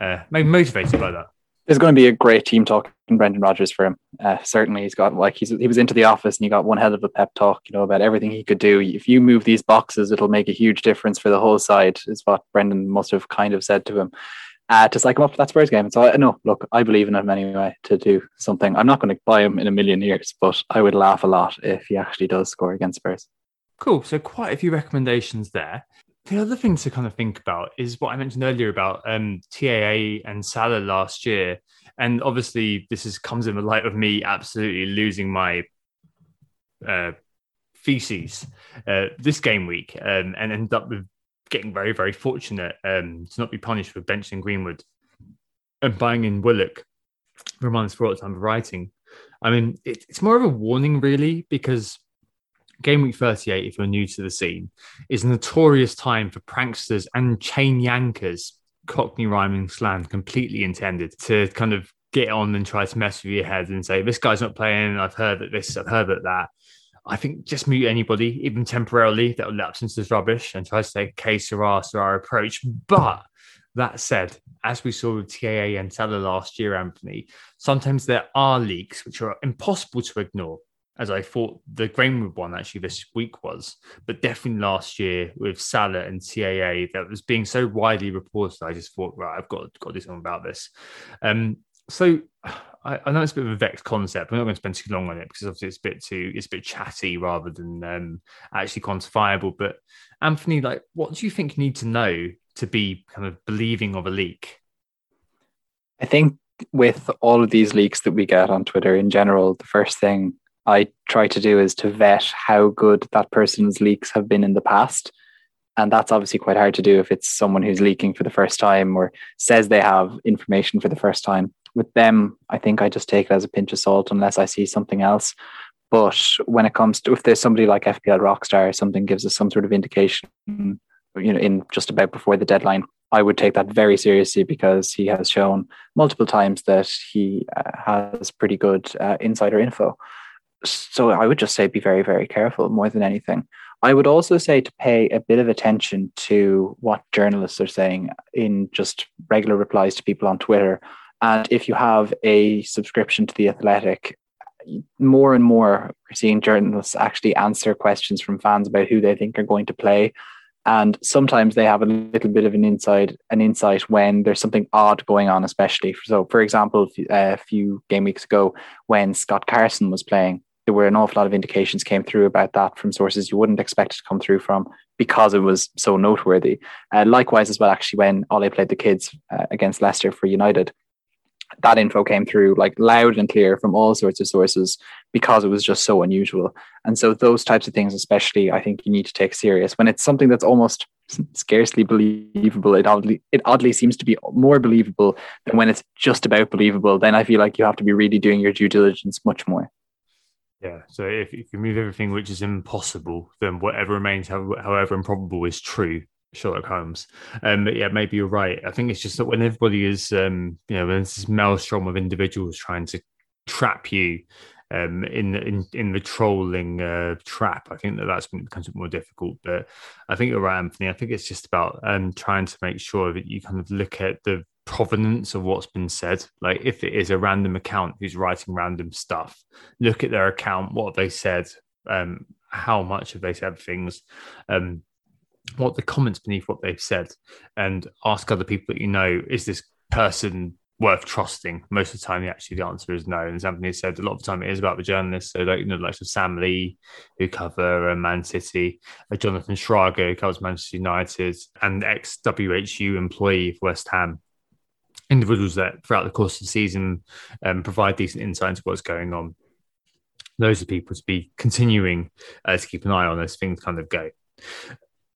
uh, motivated by that there's going to be a great team talk in Brendan Rodgers for him. Uh, certainly, he's got like he's he was into the office and he got one hell of a pep talk, you know, about everything he could do. If you move these boxes, it'll make a huge difference for the whole side. Is what Brendan must have kind of said to him. Uh, to psych him up for that Spurs game. So I no, look, I believe in him anyway to do something. I'm not going to buy him in a million years, but I would laugh a lot if he actually does score against Spurs. Cool. So quite a few recommendations there. The other thing to kind of think about is what I mentioned earlier about um, TAA and Salah last year. And obviously, this is comes in the light of me absolutely losing my uh, feces uh, this game week um, and end up with getting very, very fortunate um, to not be punished for benching Greenwood and buying in Willock. Reminds for all time of writing. I mean, it, it's more of a warning, really, because Game Week 38, if you're new to the scene, is a notorious time for pranksters and chain yankers Cockney rhyming slang completely intended to kind of get on and try to mess with your head and say, this guy's not playing. I've heard that this, I've heard that that. I think just mute anybody, even temporarily, that will lapse into this rubbish and try to take a case or our approach. But that said, as we saw with TAA and Salah last year, Anthony, sometimes there are leaks which are impossible to ignore as I thought the Greenwood one actually this week was, but definitely last year with Salah and TAA that was being so widely reported. I just thought, right, I've got, got to do something about this. Um, so I, I, know it's a bit of a vexed concept. I'm not going to spend too long on it because obviously it's a bit too it's a bit chatty rather than um, actually quantifiable. But Anthony, like, what do you think you need to know to be kind of believing of a leak? I think with all of these leaks that we get on Twitter in general, the first thing I try to do is to vet how good that person's leaks have been in the past. And that's obviously quite hard to do if it's someone who's leaking for the first time or says they have information for the first time. With them, I think I just take it as a pinch of salt unless I see something else. But when it comes to if there's somebody like FPL Rockstar, or something gives us some sort of indication, you know, in just about before the deadline, I would take that very seriously because he has shown multiple times that he uh, has pretty good uh, insider info. So I would just say be very, very careful more than anything. I would also say to pay a bit of attention to what journalists are saying in just regular replies to people on Twitter. And if you have a subscription to The Athletic, more and more we're seeing journalists actually answer questions from fans about who they think are going to play. And sometimes they have a little bit of an inside an insight when there's something odd going on, especially. So, for example, a few uh, game weeks ago, when Scott Carson was playing, there were an awful lot of indications came through about that from sources you wouldn't expect it to come through from because it was so noteworthy. Uh, likewise, as well, actually, when Ole played the kids uh, against Leicester for United, that info came through like loud and clear from all sorts of sources because it was just so unusual. And so those types of things, especially, I think you need to take serious when it's something that's almost scarcely believable. It oddly it oddly seems to be more believable than when it's just about believable. Then I feel like you have to be really doing your due diligence much more. Yeah. So if, you move everything which is impossible, then whatever remains, however improbable, is true. Sherlock Holmes. Um, but yeah, maybe you're right. I think it's just that when everybody is, um, you know, when this maelstrom of individuals trying to trap you um, in in in the trolling uh, trap, I think that that's when it becomes more difficult. But I think you're right, Anthony. I think it's just about um, trying to make sure that you kind of look at the provenance of what's been said. Like if it is a random account who's writing random stuff, look at their account, what they said, um, how much have they said things, um, what the comments beneath what they've said, and ask other people that you know, is this person worth trusting? Most of the time, actually, the answer is no. And as Anthony said, a lot of the time it is about the journalists. So, like, you know, like Sam Lee, who cover uh, Man City, uh, Jonathan Schrager, who covers Manchester United, and ex WHU employee of West Ham individuals that throughout the course of the season um, provide decent insight into what's going on. Those are people to be continuing uh, to keep an eye on as things kind of go.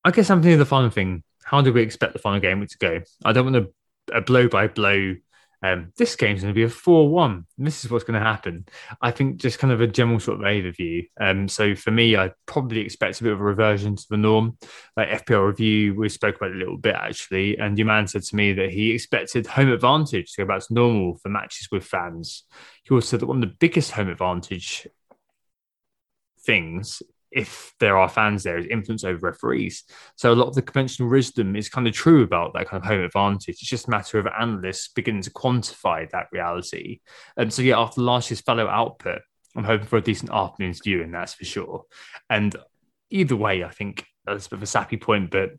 I guess I'm thinking the final thing. How do we expect the final game to go? I don't want to a blow by blow um, this game's going to be a 4 1. This is what's going to happen. I think just kind of a general sort of overview. Um, so for me, I probably expect a bit of a reversion to the norm. Like FPL review, we spoke about a little bit actually. And your man said to me that he expected home advantage to go back to normal for matches with fans. He also said that one of the biggest home advantage things if there are fans there, is influence over referees. So a lot of the conventional wisdom is kind of true about that kind of home advantage. It's just a matter of analysts beginning to quantify that reality. And so, yeah, after last year's fellow output, I'm hoping for a decent afternoon's viewing, that's for sure. And either way, I think that's a bit of a sappy point, but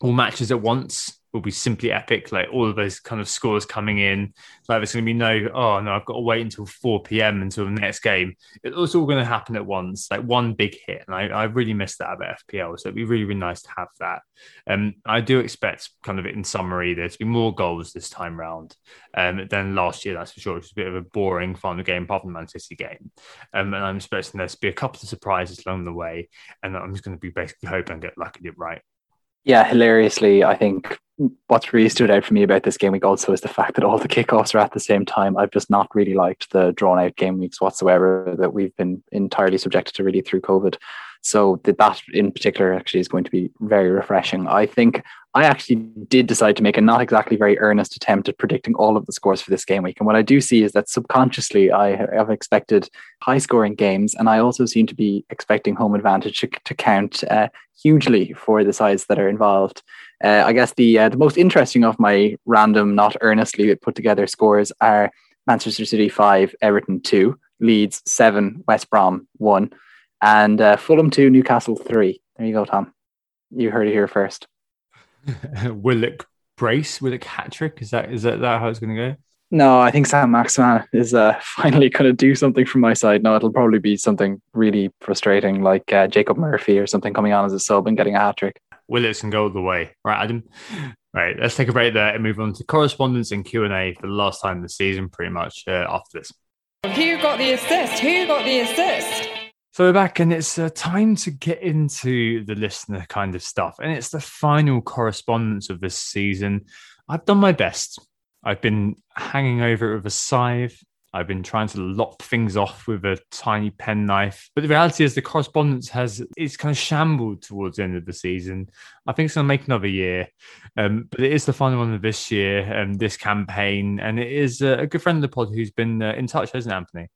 all matches at once will be simply epic. Like all of those kind of scores coming in. Like there's going to be no, oh no, I've got to wait until 4 p.m. until the next game. It's all going to happen at once, like one big hit. And I, I really miss that about FPL. So it'd be really, really nice to have that. Um, I do expect, kind of in summary, there to be more goals this time round um, than last year. That's for sure. It's a bit of a boring final game, apart from the Man City game. Um, and I'm expecting there to be a couple of surprises along the way. And I'm just going to be basically hoping I get lucky right. Yeah, hilariously, I think what's really stood out for me about this game week also is the fact that all the kickoffs are at the same time. I've just not really liked the drawn out game weeks whatsoever that we've been entirely subjected to really through COVID. So that in particular actually is going to be very refreshing. I think I actually did decide to make a not exactly very earnest attempt at predicting all of the scores for this game week. And what I do see is that subconsciously I have expected high scoring games, and I also seem to be expecting home advantage to, to count uh, hugely for the sides that are involved. Uh, I guess the uh, the most interesting of my random, not earnestly put together scores are Manchester City five, Everton two, Leeds seven, West Brom one, and uh, Fulham two, Newcastle three. There you go, Tom. You heard it here first. Willock brace, Willock hat trick. Is that is that, that how it's going to go? No, I think Saint-Maximin is uh, finally going to do something from my side. No, it'll probably be something really frustrating, like uh, Jacob Murphy or something coming on as a sub and getting a hat trick. Willis can go the way, right, Adam? Right, let's take a break there and move on to correspondence and Q and A for the last time this season, pretty much uh, after this. Who got the assist? Who got the assist? So we're back, and it's uh, time to get into the listener kind of stuff, and it's the final correspondence of this season. I've done my best. I've been hanging over it with a scythe. I've been trying to lop things off with a tiny penknife. But the reality is the correspondence has it's kind of shambled towards the end of the season. I think it's to make another year. Um, but it is the final one of this year and um, this campaign. And it is uh, a good friend of the pod who's been uh, in touch, hasn't Anthony?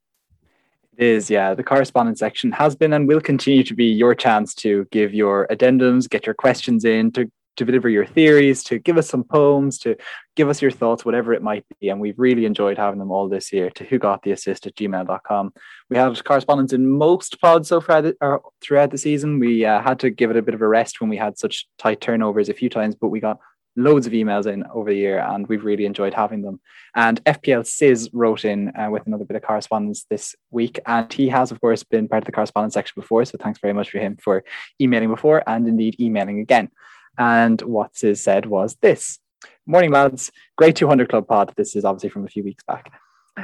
It is, yeah. The correspondence section has been and will continue to be your chance to give your addendums, get your questions in, to to deliver your theories, to give us some poems, to give us your thoughts, whatever it might be. And we've really enjoyed having them all this year to who got the assist at gmail.com. We had correspondence in most pods so far uh, throughout the season. We uh, had to give it a bit of a rest when we had such tight turnovers a few times, but we got loads of emails in over the year and we've really enjoyed having them. And FPL Sis wrote in uh, with another bit of correspondence this week. And he has, of course, been part of the correspondence section before. So thanks very much for him for emailing before and indeed emailing again. And what what is said was this Morning, lads. Great 200 Club pod. This is obviously from a few weeks back.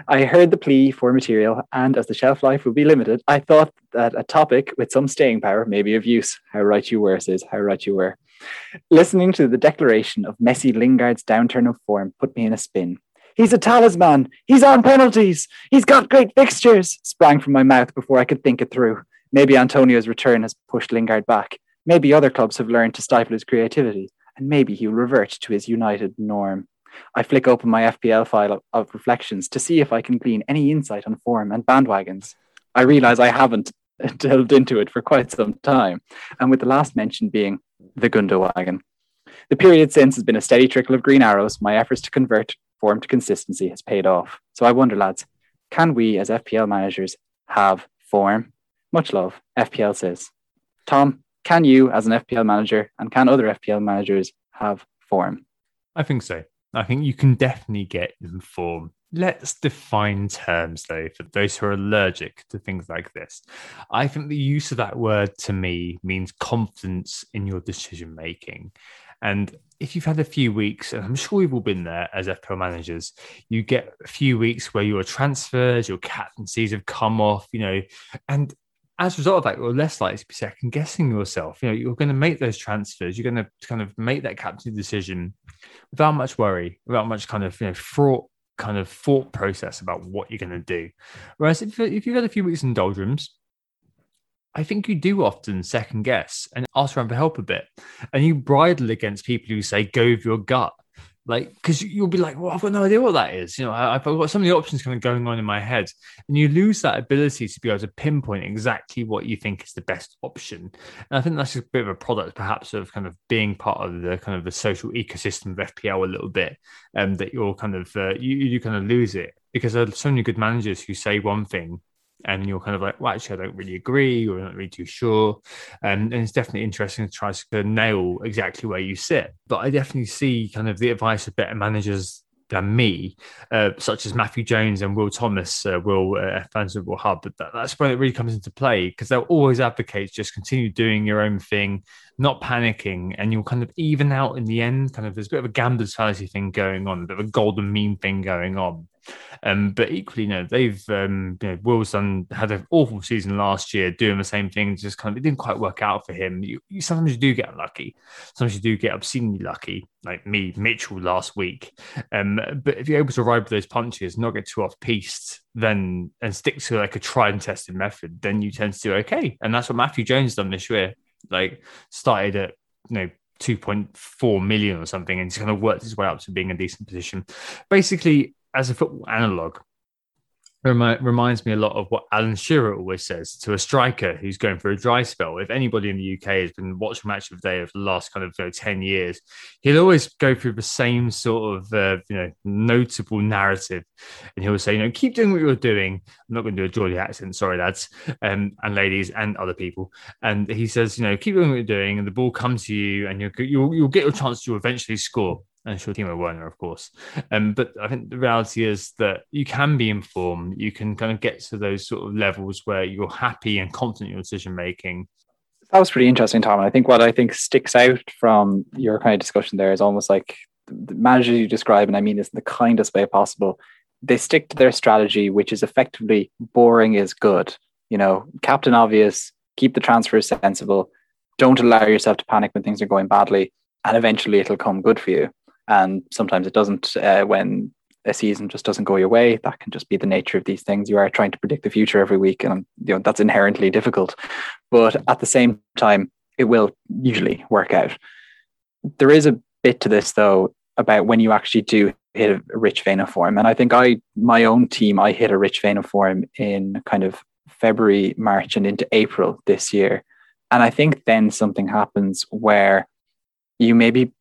I heard the plea for material, and as the shelf life would be limited, I thought that a topic with some staying power may be of use. How right you were, says how right you were. Listening to the declaration of Messi Lingard's downturn of form put me in a spin. He's a talisman. He's on penalties. He's got great fixtures, sprang from my mouth before I could think it through. Maybe Antonio's return has pushed Lingard back. Maybe other clubs have learned to stifle his creativity, and maybe he'll revert to his United norm. I flick open my FPL file of reflections to see if I can glean any insight on form and bandwagons. I realize I haven't delved into it for quite some time, and with the last mention being the Gundo wagon. The period since has been a steady trickle of green arrows. My efforts to convert form to consistency has paid off. So I wonder, lads, can we as FPL managers have form? Much love, FPL Sis. Tom, can you, as an FPL manager, and can other FPL managers have form? I think so. I think you can definitely get form. Let's define terms though for those who are allergic to things like this. I think the use of that word to me means confidence in your decision making. And if you've had a few weeks, and I'm sure we've all been there as FPL managers, you get a few weeks where your transfers, your captaincies have come off, you know, and as a result of that, you're less likely to be second guessing yourself. You know, you're going to make those transfers. You're going to kind of make that captain decision without much worry, without much kind of you know fraught kind of thought process about what you're going to do. Whereas if, if you've had a few weeks in doldrums, I think you do often second guess and ask around for help a bit, and you bridle against people who say go with your gut like because you'll be like well i've got no idea what that is. You know I, have got so many options kind of going on in my head and you lose that ability to be able to pinpoint exactly what you think is the best option. And i think that's a bit of a product perhaps of kind of being part of the kind of the social ecosystem of fpl a little bit and um, that you're kind of uh, you, you kind of lose it. Because there are so many good managers who say one thing and you're kind of like, well, actually, I don't really agree, or I'm not really too sure. And it's definitely interesting to try to nail exactly where you sit. But I definitely see kind of the advice of better managers than me, uh, such as Matthew Jones and Will Thomas, uh, Will uh, fans of Will Hub. But that, that's when it really comes into play because they'll always advocate just continue doing your own thing, not panicking, and you'll kind of even out in the end. Kind of there's a bit of a gambler's fallacy thing going on, a bit of a golden mean thing going on. Um, but equally, you know, they've um, you know, Will's done had an awful season last year, doing the same thing. Just kind of it didn't quite work out for him. You, you sometimes you do get lucky. Sometimes you do get obscenely lucky, like me, Mitchell last week. Um, but if you're able to ride with those punches, not get too off piste, then and stick to like a tried and tested method, then you tend to do okay. And that's what Matthew Jones done this year. Like started at you know 2.4 million or something and he's kind of worked his way up to being a decent position. Basically, as a football analog, reminds me a lot of what Alan Shearer always says to a striker who's going for a dry spell. If anybody in the UK has been watching Match of the Day over the last kind of you know, 10 years, he'll always go through the same sort of, uh, you know, notable narrative. And he'll say, you know, keep doing what you're doing. I'm not going to do a Geordie accent, sorry, lads um, and ladies and other people. And he says, you know, keep doing what you're doing and the ball comes to you and you'll, you'll, you'll get your chance to eventually score and sure Timo Werner, of course. Um, but I think the reality is that you can be informed. You can kind of get to those sort of levels where you're happy and confident in your decision making. That was pretty interesting, Tom. And I think what I think sticks out from your kind of discussion there is almost like the managers you describe, and I mean this in the kindest way possible. They stick to their strategy, which is effectively boring is good. You know, captain obvious, keep the transfers sensible, don't allow yourself to panic when things are going badly, and eventually it'll come good for you. And sometimes it doesn't uh, when a season just doesn't go your way. That can just be the nature of these things. You are trying to predict the future every week, and you know that's inherently difficult. But at the same time, it will usually work out. There is a bit to this though about when you actually do hit a rich vein of form, and I think I my own team I hit a rich vein of form in kind of February, March, and into April this year. And I think then something happens where you maybe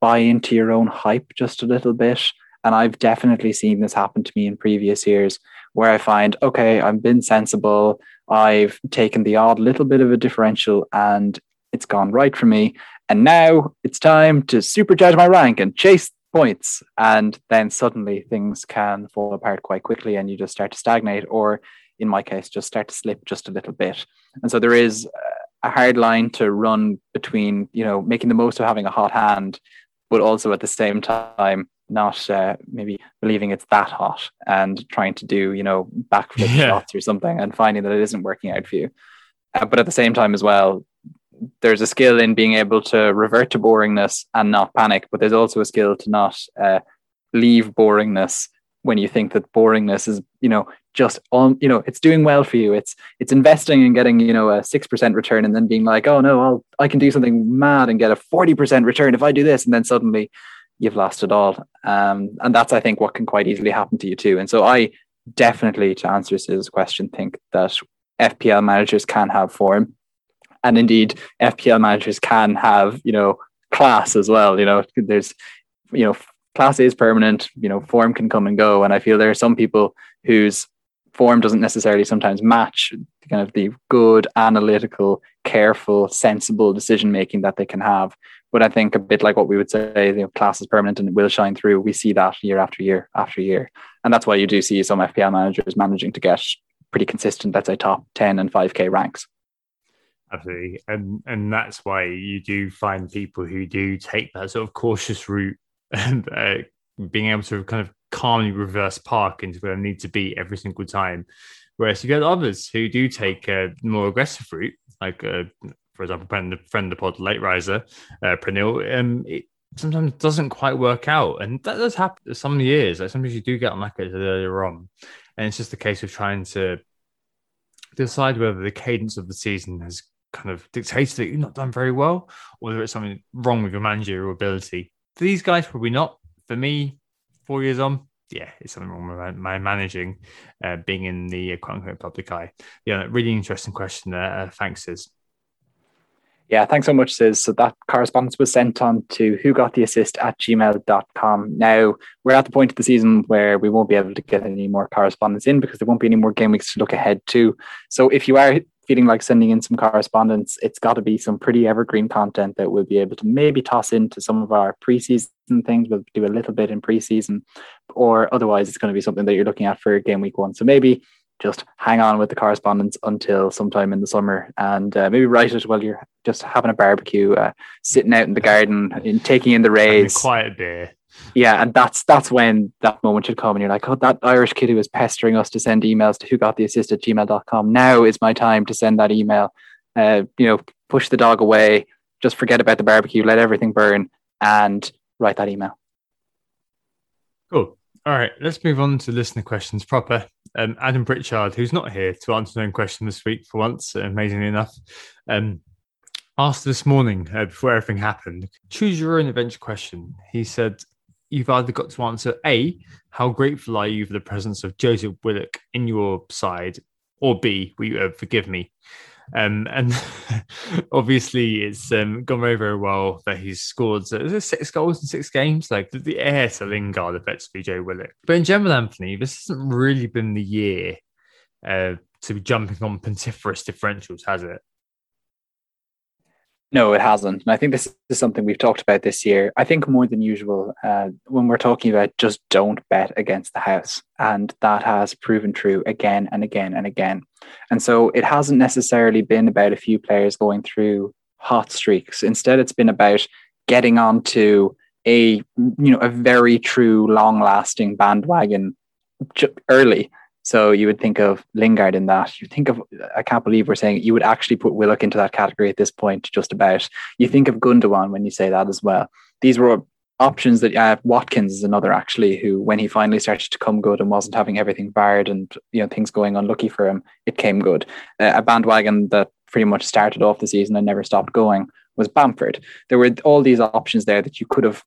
buy into your own hype just a little bit and I've definitely seen this happen to me in previous years where I find, okay, I've been sensible. I've taken the odd little bit of a differential and it's gone right for me. And now it's time to supercharge my rank and chase points. And then suddenly things can fall apart quite quickly and you just start to stagnate, or in my case, just start to slip just a little bit. And so there is a hard line to run between, you know, making the most of having a hot hand, but also at the same time not uh, maybe believing it's that hot and trying to do you know backflip yeah. shots or something and finding that it isn't working out for you uh, but at the same time as well there's a skill in being able to revert to boringness and not panic but there's also a skill to not uh, leave boringness when you think that boringness is you know just on you know it's doing well for you it's it's investing and getting you know a 6% return and then being like oh no I'll I can do something mad and get a 40% return if I do this and then suddenly you've lost it all. Um, and that's, I think, what can quite easily happen to you too. And so I definitely, to answer this question, think that FPL managers can have form. And indeed, FPL managers can have, you know, class as well. You know, there's, you know, class is permanent, you know, form can come and go. And I feel there are some people whose form doesn't necessarily sometimes match kind of the good, analytical, careful, sensible decision making that they can have. But I think a bit like what we would say, you know, class is permanent and it will shine through. We see that year after year after year. And that's why you do see some FPL managers managing to get pretty consistent, let's say top 10 and 5K ranks. Absolutely. And and that's why you do find people who do take that sort of cautious route and uh, being able to kind of calmly reverse park into where they need to be every single time. Whereas you get others who do take a more aggressive route, like uh, for example, friend, friend of the pod, late riser, uh, Pranil, um, it sometimes doesn't quite work out. And that does happen some years. Like sometimes you do get unlucky earlier on. And it's just a case of trying to decide whether the cadence of the season has kind of dictated that you've not done very well, or whether it's something wrong with your managerial ability. For these guys, probably not. For me, four years on, yeah, it's something wrong with my, managing, uh, being in the quote unquote public eye. Yeah, really interesting question there. Uh, thanks, Sis. Yeah, thanks so much, Sis. So that correspondence was sent on to who got the assist at gmail.com. Now we're at the point of the season where we won't be able to get any more correspondence in because there won't be any more game weeks to look ahead to. So if you are feeling like sending in some correspondence, it's got to be some pretty evergreen content that we'll be able to maybe toss into some of our preseason things. We'll do a little bit in preseason, or otherwise it's going to be something that you're looking at for game week one. So maybe just hang on with the correspondence until sometime in the summer and uh, maybe write it while you're just having a barbecue, uh, sitting out in the garden, in, taking in the rays. Quiet beer. Yeah, and that's that's when that moment should come, and you're like, oh, that Irish kid who was pestering us to send emails to who got the assist at gmail.com. Now is my time to send that email. Uh, you know, push the dog away, just forget about the barbecue, let everything burn, and write that email. Cool. All right, let's move on to listener questions proper. Um, Adam Pritchard, who's not here to answer no question this week for once, amazingly enough, um, asked this morning uh, before everything happened choose your own adventure question. He said, You've either got to answer A, how grateful are you for the presence of Joseph Willock in your side, or B, will you ever forgive me? Um, and obviously, it's um, gone very, very well that he's scored uh, six goals in six games. Like the, the heir to Lingard, effectively, Joe Willock. But in general, Anthony, this hasn't really been the year uh, to be jumping on pentiferous differentials, has it? No, it hasn't. And I think this is something we've talked about this year. I think more than usual uh, when we're talking about just don't bet against the house. And that has proven true again and again and again. And so it hasn't necessarily been about a few players going through hot streaks. Instead, it's been about getting onto a you know a very true long lasting bandwagon early so you would think of Lingard in that. You think of, I can't believe we're saying you would actually put Willock into that category at this point, just about. You think of Gundogan when you say that as well. These were options that uh, Watkins is another actually who, when he finally started to come good and wasn't having everything barred and you know things going unlucky for him, it came good. Uh, a bandwagon that pretty much started off the season and never stopped going was Bamford. There were all these options there that you could have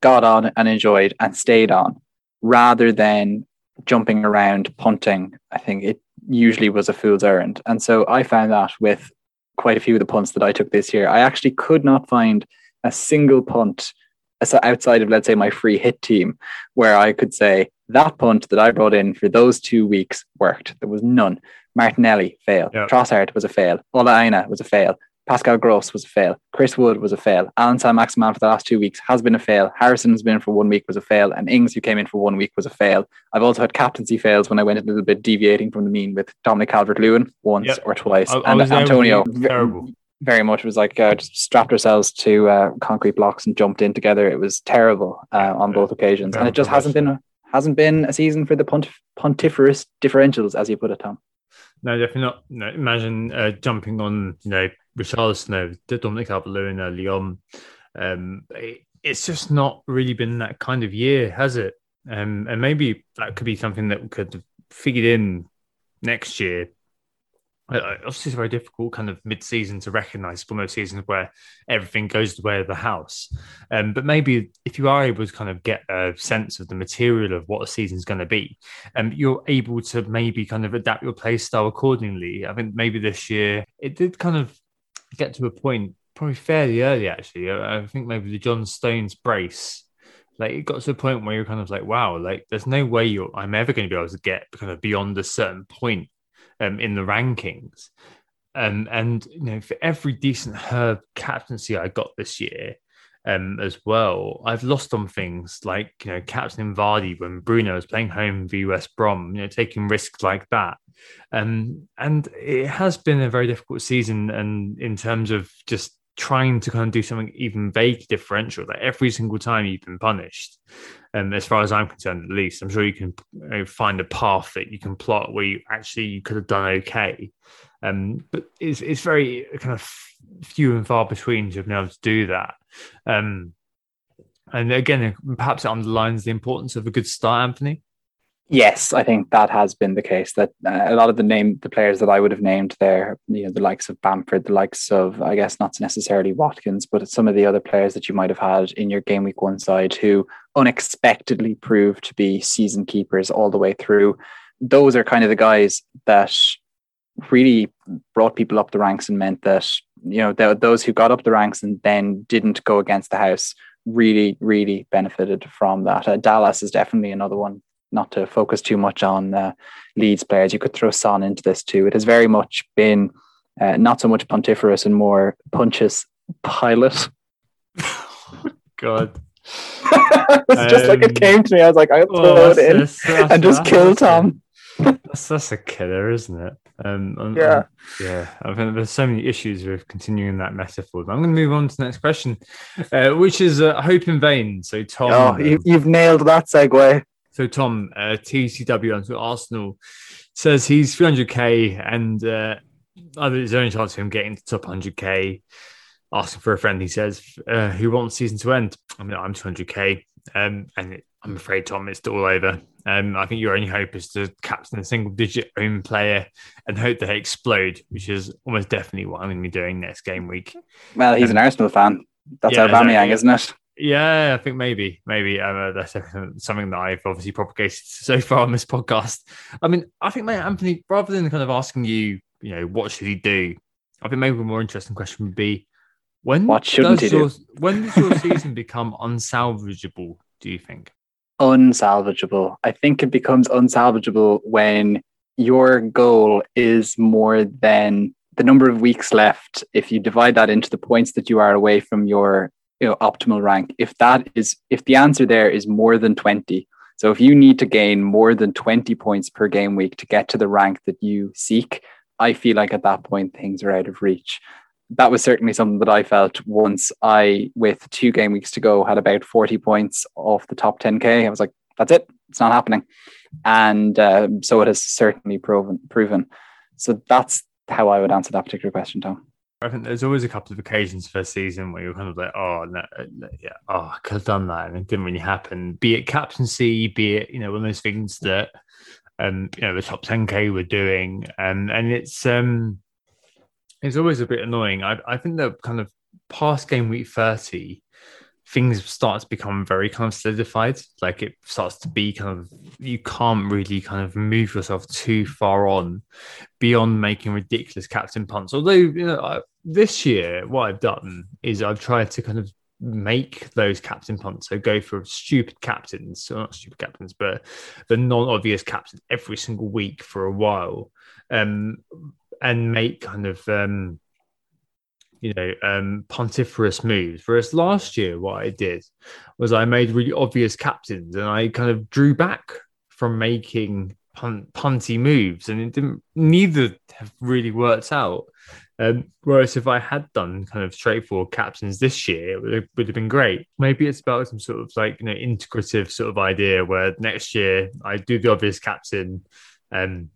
got on and enjoyed and stayed on, rather than jumping around, punting, I think it usually was a fool's errand. And so I found that with quite a few of the punts that I took this year, I actually could not find a single punt uh, outside of, let's say, my free hit team where I could say that punt that I brought in for those two weeks worked. There was none. Martinelli, fail. Yep. Trossard was a fail. Ola Aina was a fail. Pascal Gross was a fail. Chris Wood was a fail. Alan Saint-Maximin for the last two weeks has been a fail. Harrison has been for one week was a fail. And Ings, who came in for one week, was a fail. I've also had captaincy fails when I went a little bit deviating from the mean with Dominic Calvert Lewin once yep. or twice. I, and Antonio, very, very much was like uh, just strapped ourselves to uh, concrete blocks and jumped in together. It was terrible uh, on both occasions. And it just hasn't been a, hasn't been a season for the pontif- pontiferous differentials, as you put it, Tom. No, definitely not. No, imagine uh, jumping on, you know, Richarlison, Dominic Calvert-Lewin early on. Um, it, it's just not really been that kind of year, has it? Um, and maybe that could be something that could figured in next year obviously it's very difficult kind of mid-season to recognize one of those seasons where everything goes the way of the house um, but maybe if you are able to kind of get a sense of the material of what a season's going to be um, you're able to maybe kind of adapt your play style accordingly i think maybe this year it did kind of get to a point probably fairly early actually i think maybe the john stones brace like it got to a point where you're kind of like wow like there's no way you're i'm ever going to be able to get kind of beyond a certain point um, in the rankings. Um, and you know, for every decent herb captaincy I got this year, um, as well, I've lost on things like you know captain Vardy when Bruno was playing home v West Brom, you know, taking risks like that. Um, and it has been a very difficult season, and in terms of just trying to kind of do something even vague differential that every single time you've been punished um, as far as i'm concerned at least i'm sure you can find a path that you can plot where you actually you could have done okay um, but it's, it's very kind of few and far between to have been able to do that um, and again perhaps it underlines the importance of a good start anthony Yes, I think that has been the case. That uh, a lot of the name, the players that I would have named there, you know, the likes of Bamford, the likes of, I guess, not necessarily Watkins, but some of the other players that you might have had in your game week one side who unexpectedly proved to be season keepers all the way through. Those are kind of the guys that really brought people up the ranks and meant that you know those who got up the ranks and then didn't go against the house really, really benefited from that. Uh, Dallas is definitely another one not to focus too much on uh, Leeds players. You could throw Son into this too. It has very much been uh, not so much pontiferous and more punches pilot. God. it's um, just like it um, came to me. I was like, I'll throw oh, it in that's, that's, and just kill Tom. that's, that's a killer, isn't it? Um, yeah, I'm, yeah. I think there's so many issues with continuing that metaphor. But I'm going to move on to the next question, uh, which is uh, hope in vain. So, Tom, oh, you, have nailed that segue. So Tom, uh, TCW onto Arsenal says he's 300k and uh, there's only chance of him getting to top 100k. Asking for a friend, he says, uh, who wants season to end? I mean, I'm 200k, um, and it, I'm afraid, Tom, it's all over. Um, I think your only hope is to captain a single digit own player and hope that they explode, which is almost definitely what I'm going to be doing next game week. Well, he's um, an Arsenal fan. That's yeah, Aubameyang, exactly. isn't it? Yeah, I think maybe, maybe uh, that's something that I've obviously propagated so far on this podcast. I mean, I think, mate, Anthony, rather than kind of asking you, you know, what should he do? I think maybe a more interesting question would be, when what shouldn't does he your, do? When does your season become unsalvageable? Do you think? Unsalvageable. I think it becomes unsalvageable when your goal is more than the number of weeks left, if you divide that into the points that you are away from your you know, optimal rank, if that is if the answer there is more than 20, so if you need to gain more than 20 points per game week to get to the rank that you seek, I feel like at that point things are out of reach. That was certainly something that I felt once I, with two game weeks to go, had about 40 points off the top 10K. I was like, that's it, it's not happening. And um, so it has certainly proven proven. So that's how I would answer that particular question, Tom. I think there's always a couple of occasions for a season where you're kind of like, oh, no, yeah, oh, I could have done that, and it didn't really happen. Be it captaincy, be it you know one of those things that um you know the top 10k were doing, and and it's um it's always a bit annoying. I I think that kind of past game week 30 things start to become very kind of solidified. Like it starts to be kind of you can't really kind of move yourself too far on beyond making ridiculous captain punts. Although you know I, this year, what I've done is I've tried to kind of make those captain punts. So go for stupid captains, not stupid captains, but the non-obvious captain every single week for a while, um, and make kind of um you know, um, pontiferous moves. Whereas last year, what I did was I made really obvious captains and I kind of drew back from making pun- punty moves, and it didn't. Neither have really worked out. Um, whereas if I had done kind of straightforward captains this year, it would have, would have been great. Maybe it's about some sort of like you know integrative sort of idea where next year I do the obvious captain, and um,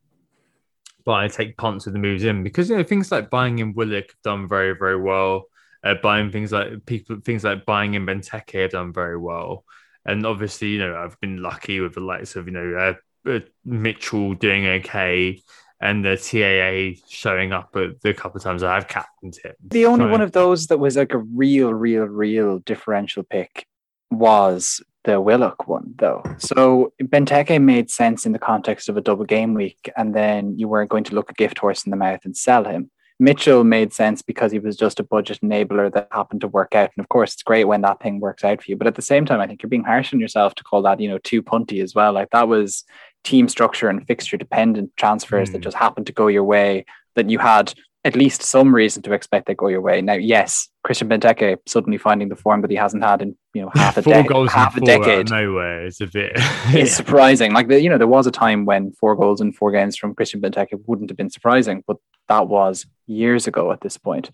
but I take punts with the moves in because you know things like buying in Willock have done very very well. Uh, buying things like people things like buying in Benteke have done very well, and obviously you know I've been lucky with the likes of you know uh, uh, Mitchell doing okay and the TAA showing up at the couple of times I have captained him. The only so, one of those that was like a real, real, real differential pick was the Willock one, though. So Benteke made sense in the context of a double game week, and then you weren't going to look a gift horse in the mouth and sell him. Mitchell made sense because he was just a budget enabler that happened to work out. And of course, it's great when that thing works out for you. But at the same time, I think you're being harsh on yourself to call that, you know, too punty as well. Like that was team structure and fixture dependent transfers mm. that hmm. just happened to go your way that you had at least some reason to expect they go your way. Now, yes, Christian Benteke suddenly finding the form that he hasn't had in you know half a decade, half a decade. nowhere is a bit. it's surprising. Like the, you know, there was a time when four goals in four games from Christian Benteke wouldn't have been surprising, but that was years ago at this point.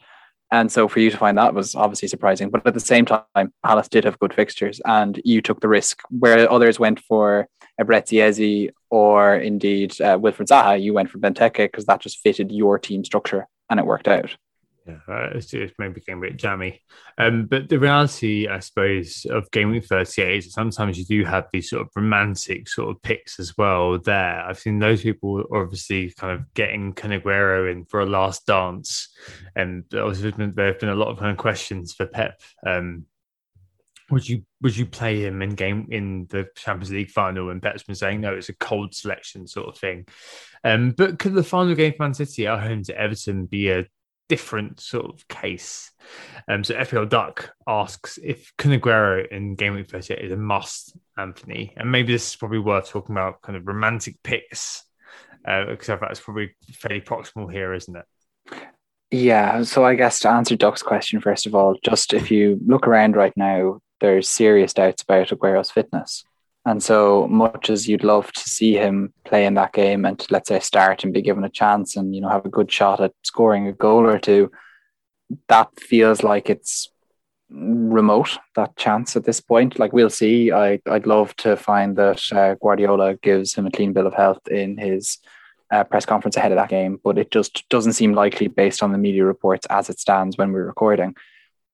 And so for you to find that was obviously surprising. But at the same time, Palace did have good fixtures and you took the risk where others went for Eberechi or indeed uh, Wilfried Zaha, you went for Benteke because that just fitted your team structure and it worked out. Yeah, uh, it maybe became a bit jammy. Um, but the reality, I suppose, of Game Week 38 is sometimes you do have these sort of romantic sort of picks as well there. I've seen those people obviously kind of getting Kun Aguero in for a last dance. And there have been a lot of kind of questions for Pep. Um, would you would you play him in game in the Champions League final? And Pep's been saying no, it's a cold selection sort of thing. Um, but could the final game for Man City at home to Everton be a different sort of case. Um, so FPL Duck asks if Kun Aguero in Game Week 38 is a must, Anthony. And maybe this is probably worth talking about kind of romantic picks, uh, because that's probably fairly proximal here, isn't it? Yeah. So I guess to answer Duck's question, first of all, just if you look around right now, there's serious doubts about Aguero's fitness. And so much as you'd love to see him play in that game and to, let's say start and be given a chance and you know have a good shot at scoring a goal or two, that feels like it's remote that chance at this point. Like we'll see. I I'd love to find that uh, Guardiola gives him a clean bill of health in his uh, press conference ahead of that game, but it just doesn't seem likely based on the media reports as it stands when we're recording.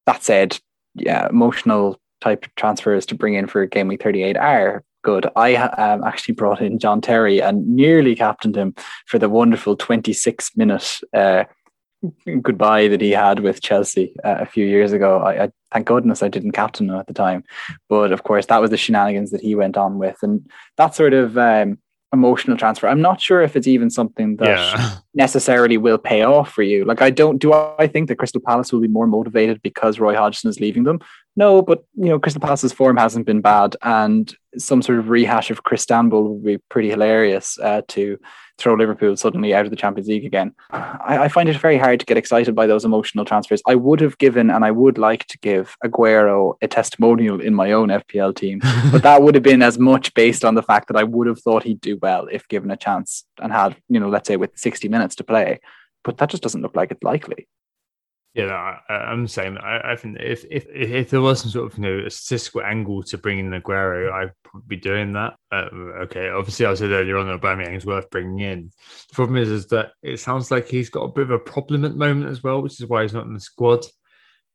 That said, yeah, emotional type transfers to bring in for game week 38 are good. I um, actually brought in John Terry and nearly captained him for the wonderful 26 minute uh, goodbye that he had with Chelsea uh, a few years ago. I, I, thank goodness I didn't captain him at the time, but of course that was the shenanigans that he went on with, and that sort of um, emotional transfer. I'm not sure if it's even something that yeah. necessarily will pay off for you. Like I don't do I think that Crystal Palace will be more motivated because Roy Hodgson is leaving them? No, but you know, Crystal Palace's form hasn't been bad, and some sort of rehash of Crystanbul would be pretty hilarious uh, to throw Liverpool suddenly out of the Champions League again. I, I, find it very hard to get excited by those emotional transfers. I would have given and I would like to give Aguero a testimonial in my own FPL team, but that would have been as much based on the fact that I would have thought he'd do well if given a chance and had, you know, let's say with 60 minutes to play. But that just doesn't look like it's likely. Yeah, I, am saying I, I, think if, if if there was some sort of you know a statistical angle to bringing in Aguero, I'd be doing that. Uh, okay, obviously I said earlier on that Aubameyang is worth bringing in. The problem is, is that it sounds like he's got a bit of a problem at the moment as well, which is why he's not in the squad.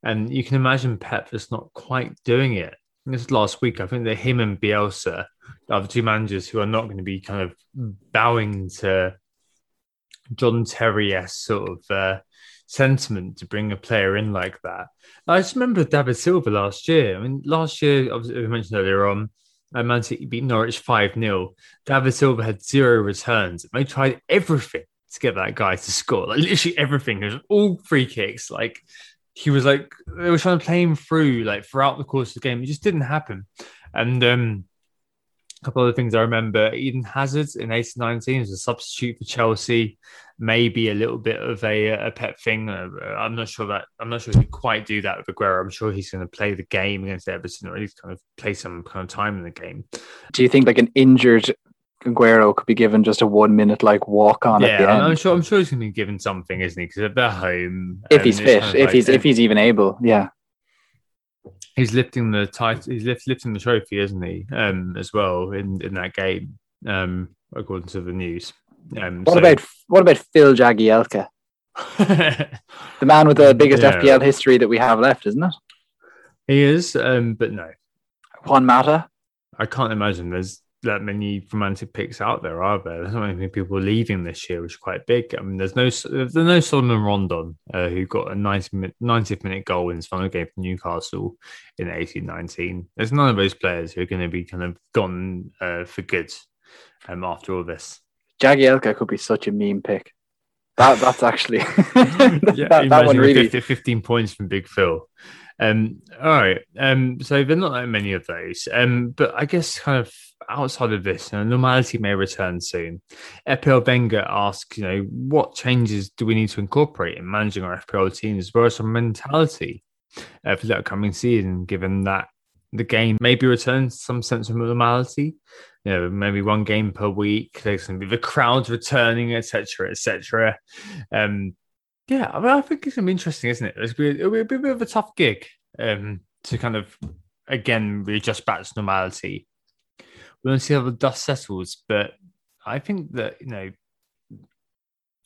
And you can imagine Pep just not quite doing it. This last week, I think that him and Bielsa are the two managers who are not going to be kind of bowing to John Terry sort of. Uh, sentiment to bring a player in like that. I just remember David Silva last year. I mean, last year, obviously, we mentioned earlier on, uh, Man City beat Norwich 5 0. David Silva had zero returns. They tried everything to get that guy to score, like literally everything. It was all free kicks. Like, he was like, they were trying to play him through, like, throughout the course of the game. It just didn't happen. And, um, a couple of things I remember Eden Hazard in 1819 as a substitute for Chelsea, maybe a little bit of a, a pet thing. Uh, I'm not sure that I'm not sure he quite do that with Aguero. I'm sure he's going to play the game against Everton or at least kind of play some kind of time in the game. Do you think like an injured Aguero could be given just a one minute like walk on? Yeah, I'm sure. I'm sure he's going to be given something, isn't he? Because they're home. If he's fit, kind of if like, he's if he's even able, yeah he's lifting the title. He's lift, lifting the trophy, isn't he? Um, as well in in that game. Um, according to the news. Um, what so... about what about Phil Jagielka? the man with the biggest yeah. FPL history that we have left, isn't it? He is, um, but no. Juan Mata. I can't imagine there's that many romantic picks out there, are there? There's not many people leaving this year, which is quite big. I mean, there's no there's no Salomon Rondon uh, who got a 90 minute, 90th minute goal in his final game for Newcastle in 1819. There's none of those players who are going to be kind of gone uh, for good um, after all this. Jagielka could be such a meme pick. That that's actually yeah, that, that one really 15 points from Big Phil. Um, all right. Um, so there are not that many of those. Um, but I guess kind of outside of this, you know, normality may return soon. FPL Wenger asks, you know, what changes do we need to incorporate in managing our FPL teams as well as our mentality uh, for the upcoming season, given that the game maybe returns some sense of normality. You know, maybe one game per week. There's going to be the crowds returning, etc., etc. Um, yeah, I, mean, I think it's be interesting, isn't it? It'll be, it'll be a bit of a tough gig um, to kind of again readjust back to normality We'll see how the dust settles. But I think that, you know,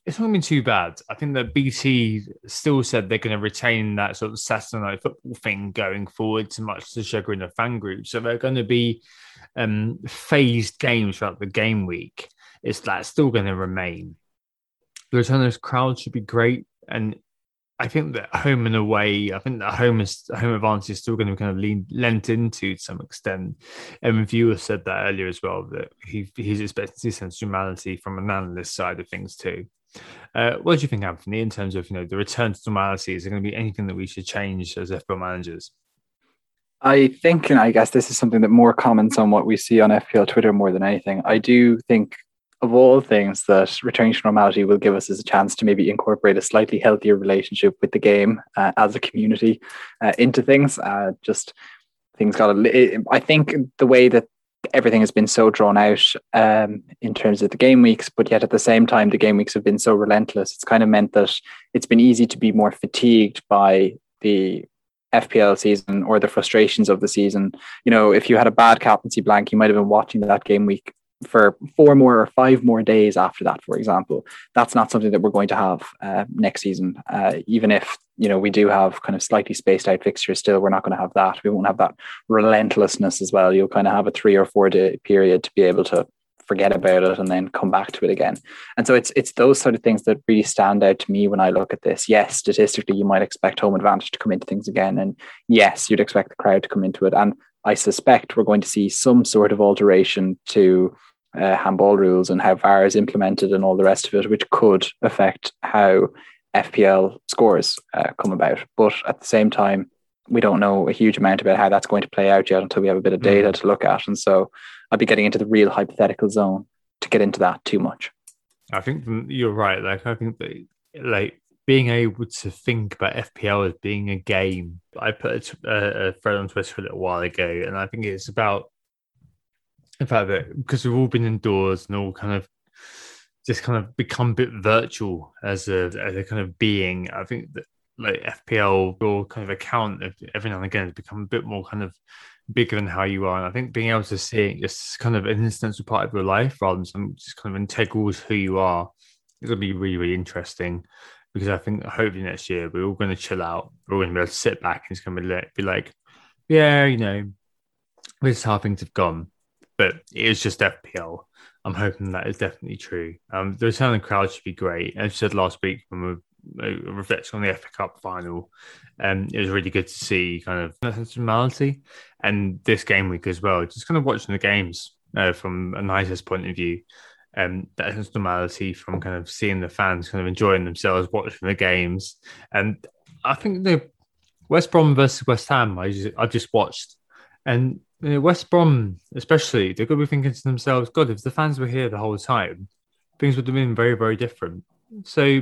it's not been too bad. I think that BT still said they're going to retain that sort of Saturday night football thing going forward, to much to the chagrin of fan group. So they're going to be um, phased games throughout the game week. It's that still going to remain. The return of this crowd should be great, and I think that home and away, I think that home is home advantage is still going to be kind of lean, lent into to some extent. And viewer said that earlier as well that he he's expecting to sense from an analyst side of things too. Uh, what do you think, Anthony, in terms of you know the return to normality? Is there going to be anything that we should change as FPL managers? I think, and I guess this is something that more comments on what we see on FPL Twitter more than anything. I do think of all things that returning to normality will give us is a chance to maybe incorporate a slightly healthier relationship with the game uh, as a community uh, into things. Uh, just things got a. I think the way that everything has been so drawn out um, in terms of the game weeks, but yet at the same time, the game weeks have been so relentless. It's kind of meant that it's been easy to be more fatigued by the FPL season or the frustrations of the season. You know, if you had a bad captaincy blank, you might have been watching that game week for four more or five more days after that, for example. That's not something that we're going to have uh, next season. Uh, even if you know we do have kind of slightly spaced out fixtures, still we're not going to have that. We won't have that relentlessness as well. You'll kind of have a three or four day period to be able to forget about it and then come back to it again. And so it's it's those sort of things that really stand out to me when I look at this. Yes, statistically, you might expect home advantage to come into things again, and yes, you'd expect the crowd to come into it. And I suspect we're going to see some sort of alteration to uh, handball rules and how VAR is implemented and all the rest of it, which could affect how FPL scores uh, come about. But at the same time, we don't know a huge amount about how that's going to play out yet until we have a bit of data Mm. to look at. And so I'd be getting into the real hypothetical zone to get into that too much. I think you're right. Like I think that like being able to think about FPL as being a game. I put a, a thread on Twitter a little while ago, and I think it's about the fact that because we've all been indoors and all kind of just kind of become a bit virtual as a as a kind of being. I think that like FPL, your kind of account of every now and again has become a bit more kind of bigger than how you are. And I think being able to see it just kind of an of part of your life rather than just kind of integral to who you are is going to be really, really interesting. Because I think hopefully next year we're all going to chill out. We're all going to be able to sit back and it's going to be like, yeah, you know, this is how things have gone. But it is just FPL. I'm hoping that is definitely true. Um, the return of the crowd should be great. As I said last week when we were reflecting on the FA Cup final, um, it was really good to see kind of normality. And this game week as well, just kind of watching the games uh, from a nicest point of view. Um, that normality from kind of seeing the fans kind of enjoying themselves, watching the games. And I think the West Brom versus West Ham, I just, I've just watched. And you know, West Brom, especially, they're going to be thinking to themselves, God, if the fans were here the whole time, things would have been very, very different. So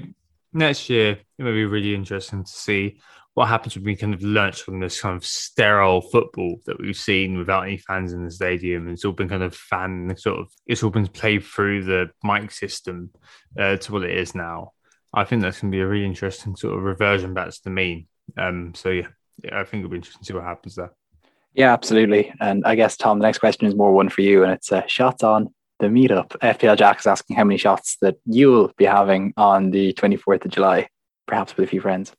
next year, it may be really interesting to see what happens when we kind of launch from this kind of sterile football that we've seen without any fans in the stadium. And it's all been kind of fan sort of, it's all been played through the mic system uh, to what it is now. I think that's going to be a really interesting sort of reversion back to the mean. Um, so yeah, yeah, I think it'll be interesting to see what happens there. Yeah, absolutely. And I guess, Tom, the next question is more one for you, and it's uh, shots on the meetup. FPL Jack is asking how many shots that you'll be having on the 24th of July, perhaps with a few friends.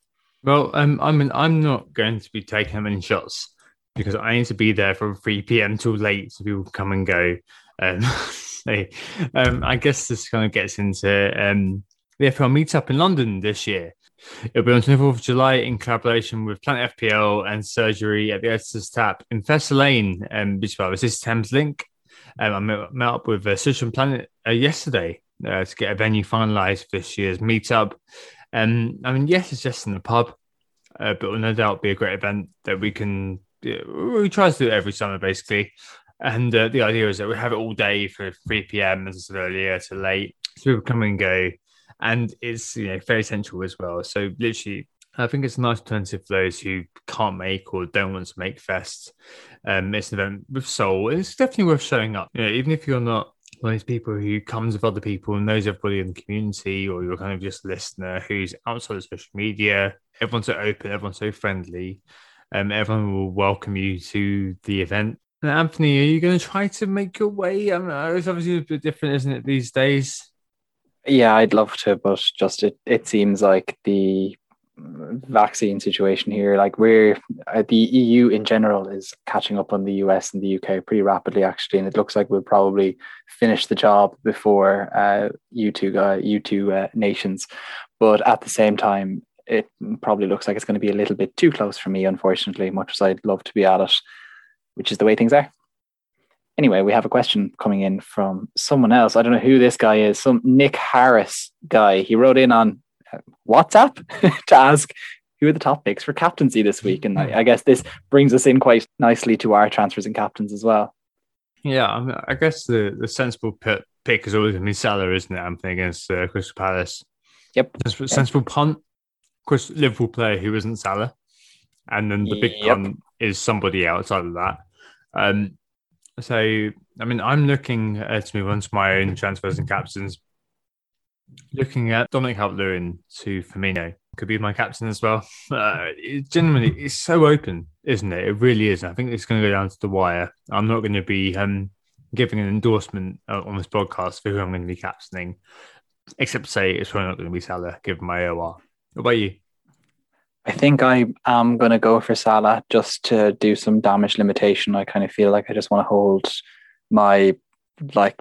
Well, um, I mean, I'm not going to be taking many shots because I need to be there from 3 p.m. till late so people come and go. Um, um, I guess this kind of gets into um, the FPL meetup in London this year. It'll be on 24th of July in collaboration with Planet FPL and Surgery at the Editors Tap in Fetter Lane, um, which is this Thames Link. Um, I met, met up with uh, Social Planet uh, yesterday uh, to get a venue finalised for this year's meetup. Um, I mean, yes, it's just in the pub, uh, but will no doubt be a great event that we can. We try to do it every summer, basically. And uh, the idea is that we have it all day for 3 p.m. as I said earlier to late, so people come and go, and it's you know very central as well. So literally, I think it's a nice alternative for those who can't make or don't want to make fests. Um, it's an event with soul. It's definitely worth showing up. You know, even if you're not one of these people who comes with other people and knows everybody in the community, or you're kind of just a listener who's outside of social media. Everyone's so open, everyone's so friendly. Um, everyone will welcome you to the event. And Anthony, are you going to try to make your way? I mean, it's obviously a bit different, isn't it, these days? Yeah, I'd love to, but just it, it seems like the vaccine situation here, like we're uh, the EU in general is catching up on the US and the UK pretty rapidly, actually, and it looks like we'll probably finish the job before uh, you two, uh, you two uh, nations. But at the same time, it probably looks like it's going to be a little bit too close for me, unfortunately, much as I'd love to be at it, which is the way things are. Anyway, we have a question coming in from someone else. I don't know who this guy is, some Nick Harris guy. He wrote in on WhatsApp to ask who are the top picks for captaincy this week. And I, I guess this brings us in quite nicely to our transfers and captains as well. Yeah, I, mean, I guess the, the sensible pick, pick is always going to be Salah, isn't it? Anthony against uh, Crystal Palace. Yep. Sensible, sensible punt. Of course, Liverpool player who isn't Salah. And then the big Yep. punt is somebody outside of that. Um, so, I mean, I'm looking uh, to move on to my own transfers and captains. Looking at Dominic Calvert-Lewin to Firmino could be my captain as well. Uh, it generally, it's so open, isn't it? It really is. I think it's going to go down to the wire. I'm not going to be um, giving an endorsement uh, on this podcast for who I'm going to be captaining, except to say it's probably not going to be Salah, given my OR. What about you? I think I am going to go for Salah just to do some damage limitation. I kind of feel like I just want to hold my like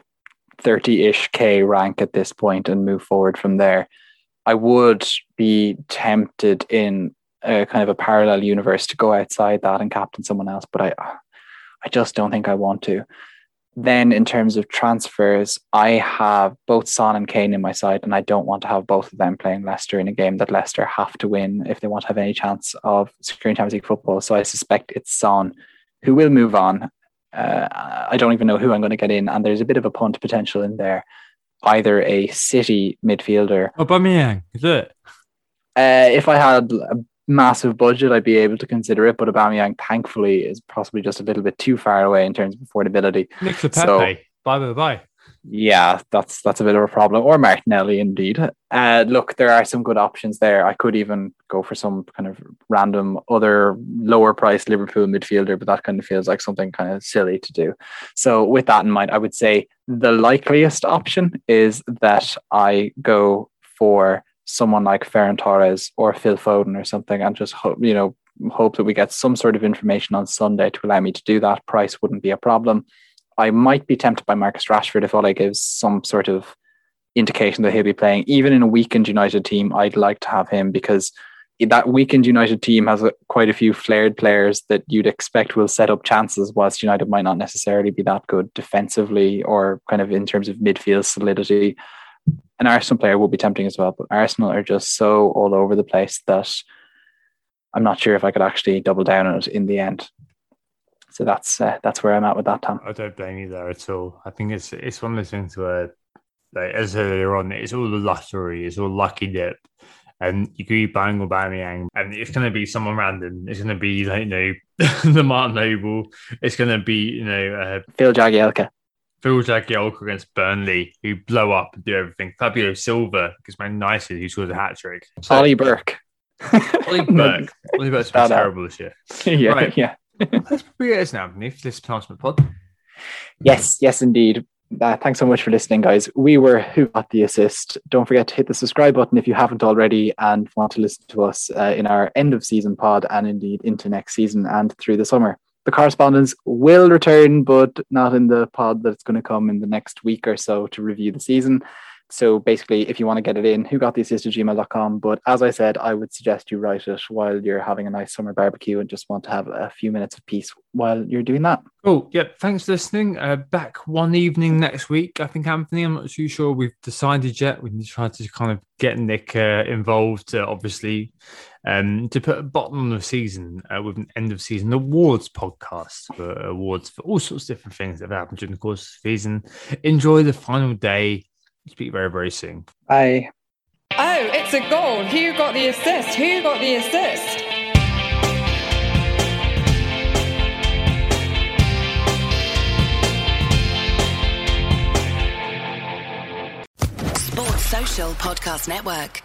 30 ish K rank at this point and move forward from there. I would be tempted in a kind of a parallel universe to go outside that and captain someone else, but I I just don't think I want to. then in terms of transfers, I have both Son and Kane in my side, and I don't want to have both of them playing Leicester in a game that Leicester have to win if they want to have any chance of securing Champions League football. So I suspect it's Son who will move on. Uh, I don't even know who I'm going to get in, and there's a bit of a punt potential in there. Either a City midfielder, Aubameyang, is it? Uh, if I had a massive budget, I'd be able to consider it. But Aubameyang, thankfully, is possibly just a little bit too far away in terms of affordability. Nicola Pepe. So- bye bye bye. Yeah, that's that's a bit of a problem. Or Martinelli, indeed. Uh, look, there are some good options there. I could even go for some kind of random other lower price Liverpool midfielder, but that kind of feels like something kind of silly to do. So, with that in mind, I would say the likeliest option is that I go for someone like Ferran Torres or Phil Foden or something, and just hope you know hope that we get some sort of information on Sunday to allow me to do that. Price wouldn't be a problem. I might be tempted by Marcus Rashford if Ole gives some sort of indication that he'll be playing. Even in a weakened United team, I'd like to have him because that weakened United team has a, quite a few flared players that you'd expect will set up chances, whilst United might not necessarily be that good defensively or kind of in terms of midfield solidity. An Arsenal player will be tempting as well, but Arsenal are just so all over the place that I'm not sure if I could actually double down on it in the end. So that's uh, that's where I'm at with that, Tom. I don't blame you there at all. I think it's it's one of those things where, like, as earlier on, it's all the lottery, it's all lucky dip. And you could be buying or Aubameyang, and it's going to be someone random. It's going to be like you know the Mark Noble. It's going to be you know uh, Phil Jagielka. Phil Jagielka against Burnley, who blow up and do everything. Fabio Silva against Man United, who scores a hat trick. So, Ollie Burke. Ollie Burke. Ollie Burke's been terrible this year. yeah, Right. yeah. That's probably it is now, Anthony, for this penultimate pod. Yes, yes, indeed. Uh, thanks so much for listening, guys. We were Who Got the Assist. Don't forget to hit the subscribe button if you haven't already and want to listen to us uh, in our end of season pod and indeed into next season and through the summer. The correspondence will return, but not in the pod that's going to come in the next week or so to review the season. So basically, if you want to get it in, who got the assist at gmail.com. But as I said, I would suggest you write it while you're having a nice summer barbecue and just want to have a few minutes of peace while you're doing that. Cool. Yep. Thanks for listening. Uh, back one evening next week. I think Anthony. I'm not too sure we've decided yet. We need to try to kind of get Nick uh, involved, uh, obviously, um, to put a bottom on the season uh, with an end of season awards podcast for awards for all sorts of different things that have happened during the course of the season. Enjoy the final day. Speak very very soon. Bye. Oh, it's a goal. Who got the assist? Who got the assist? Sports Social Podcast Network.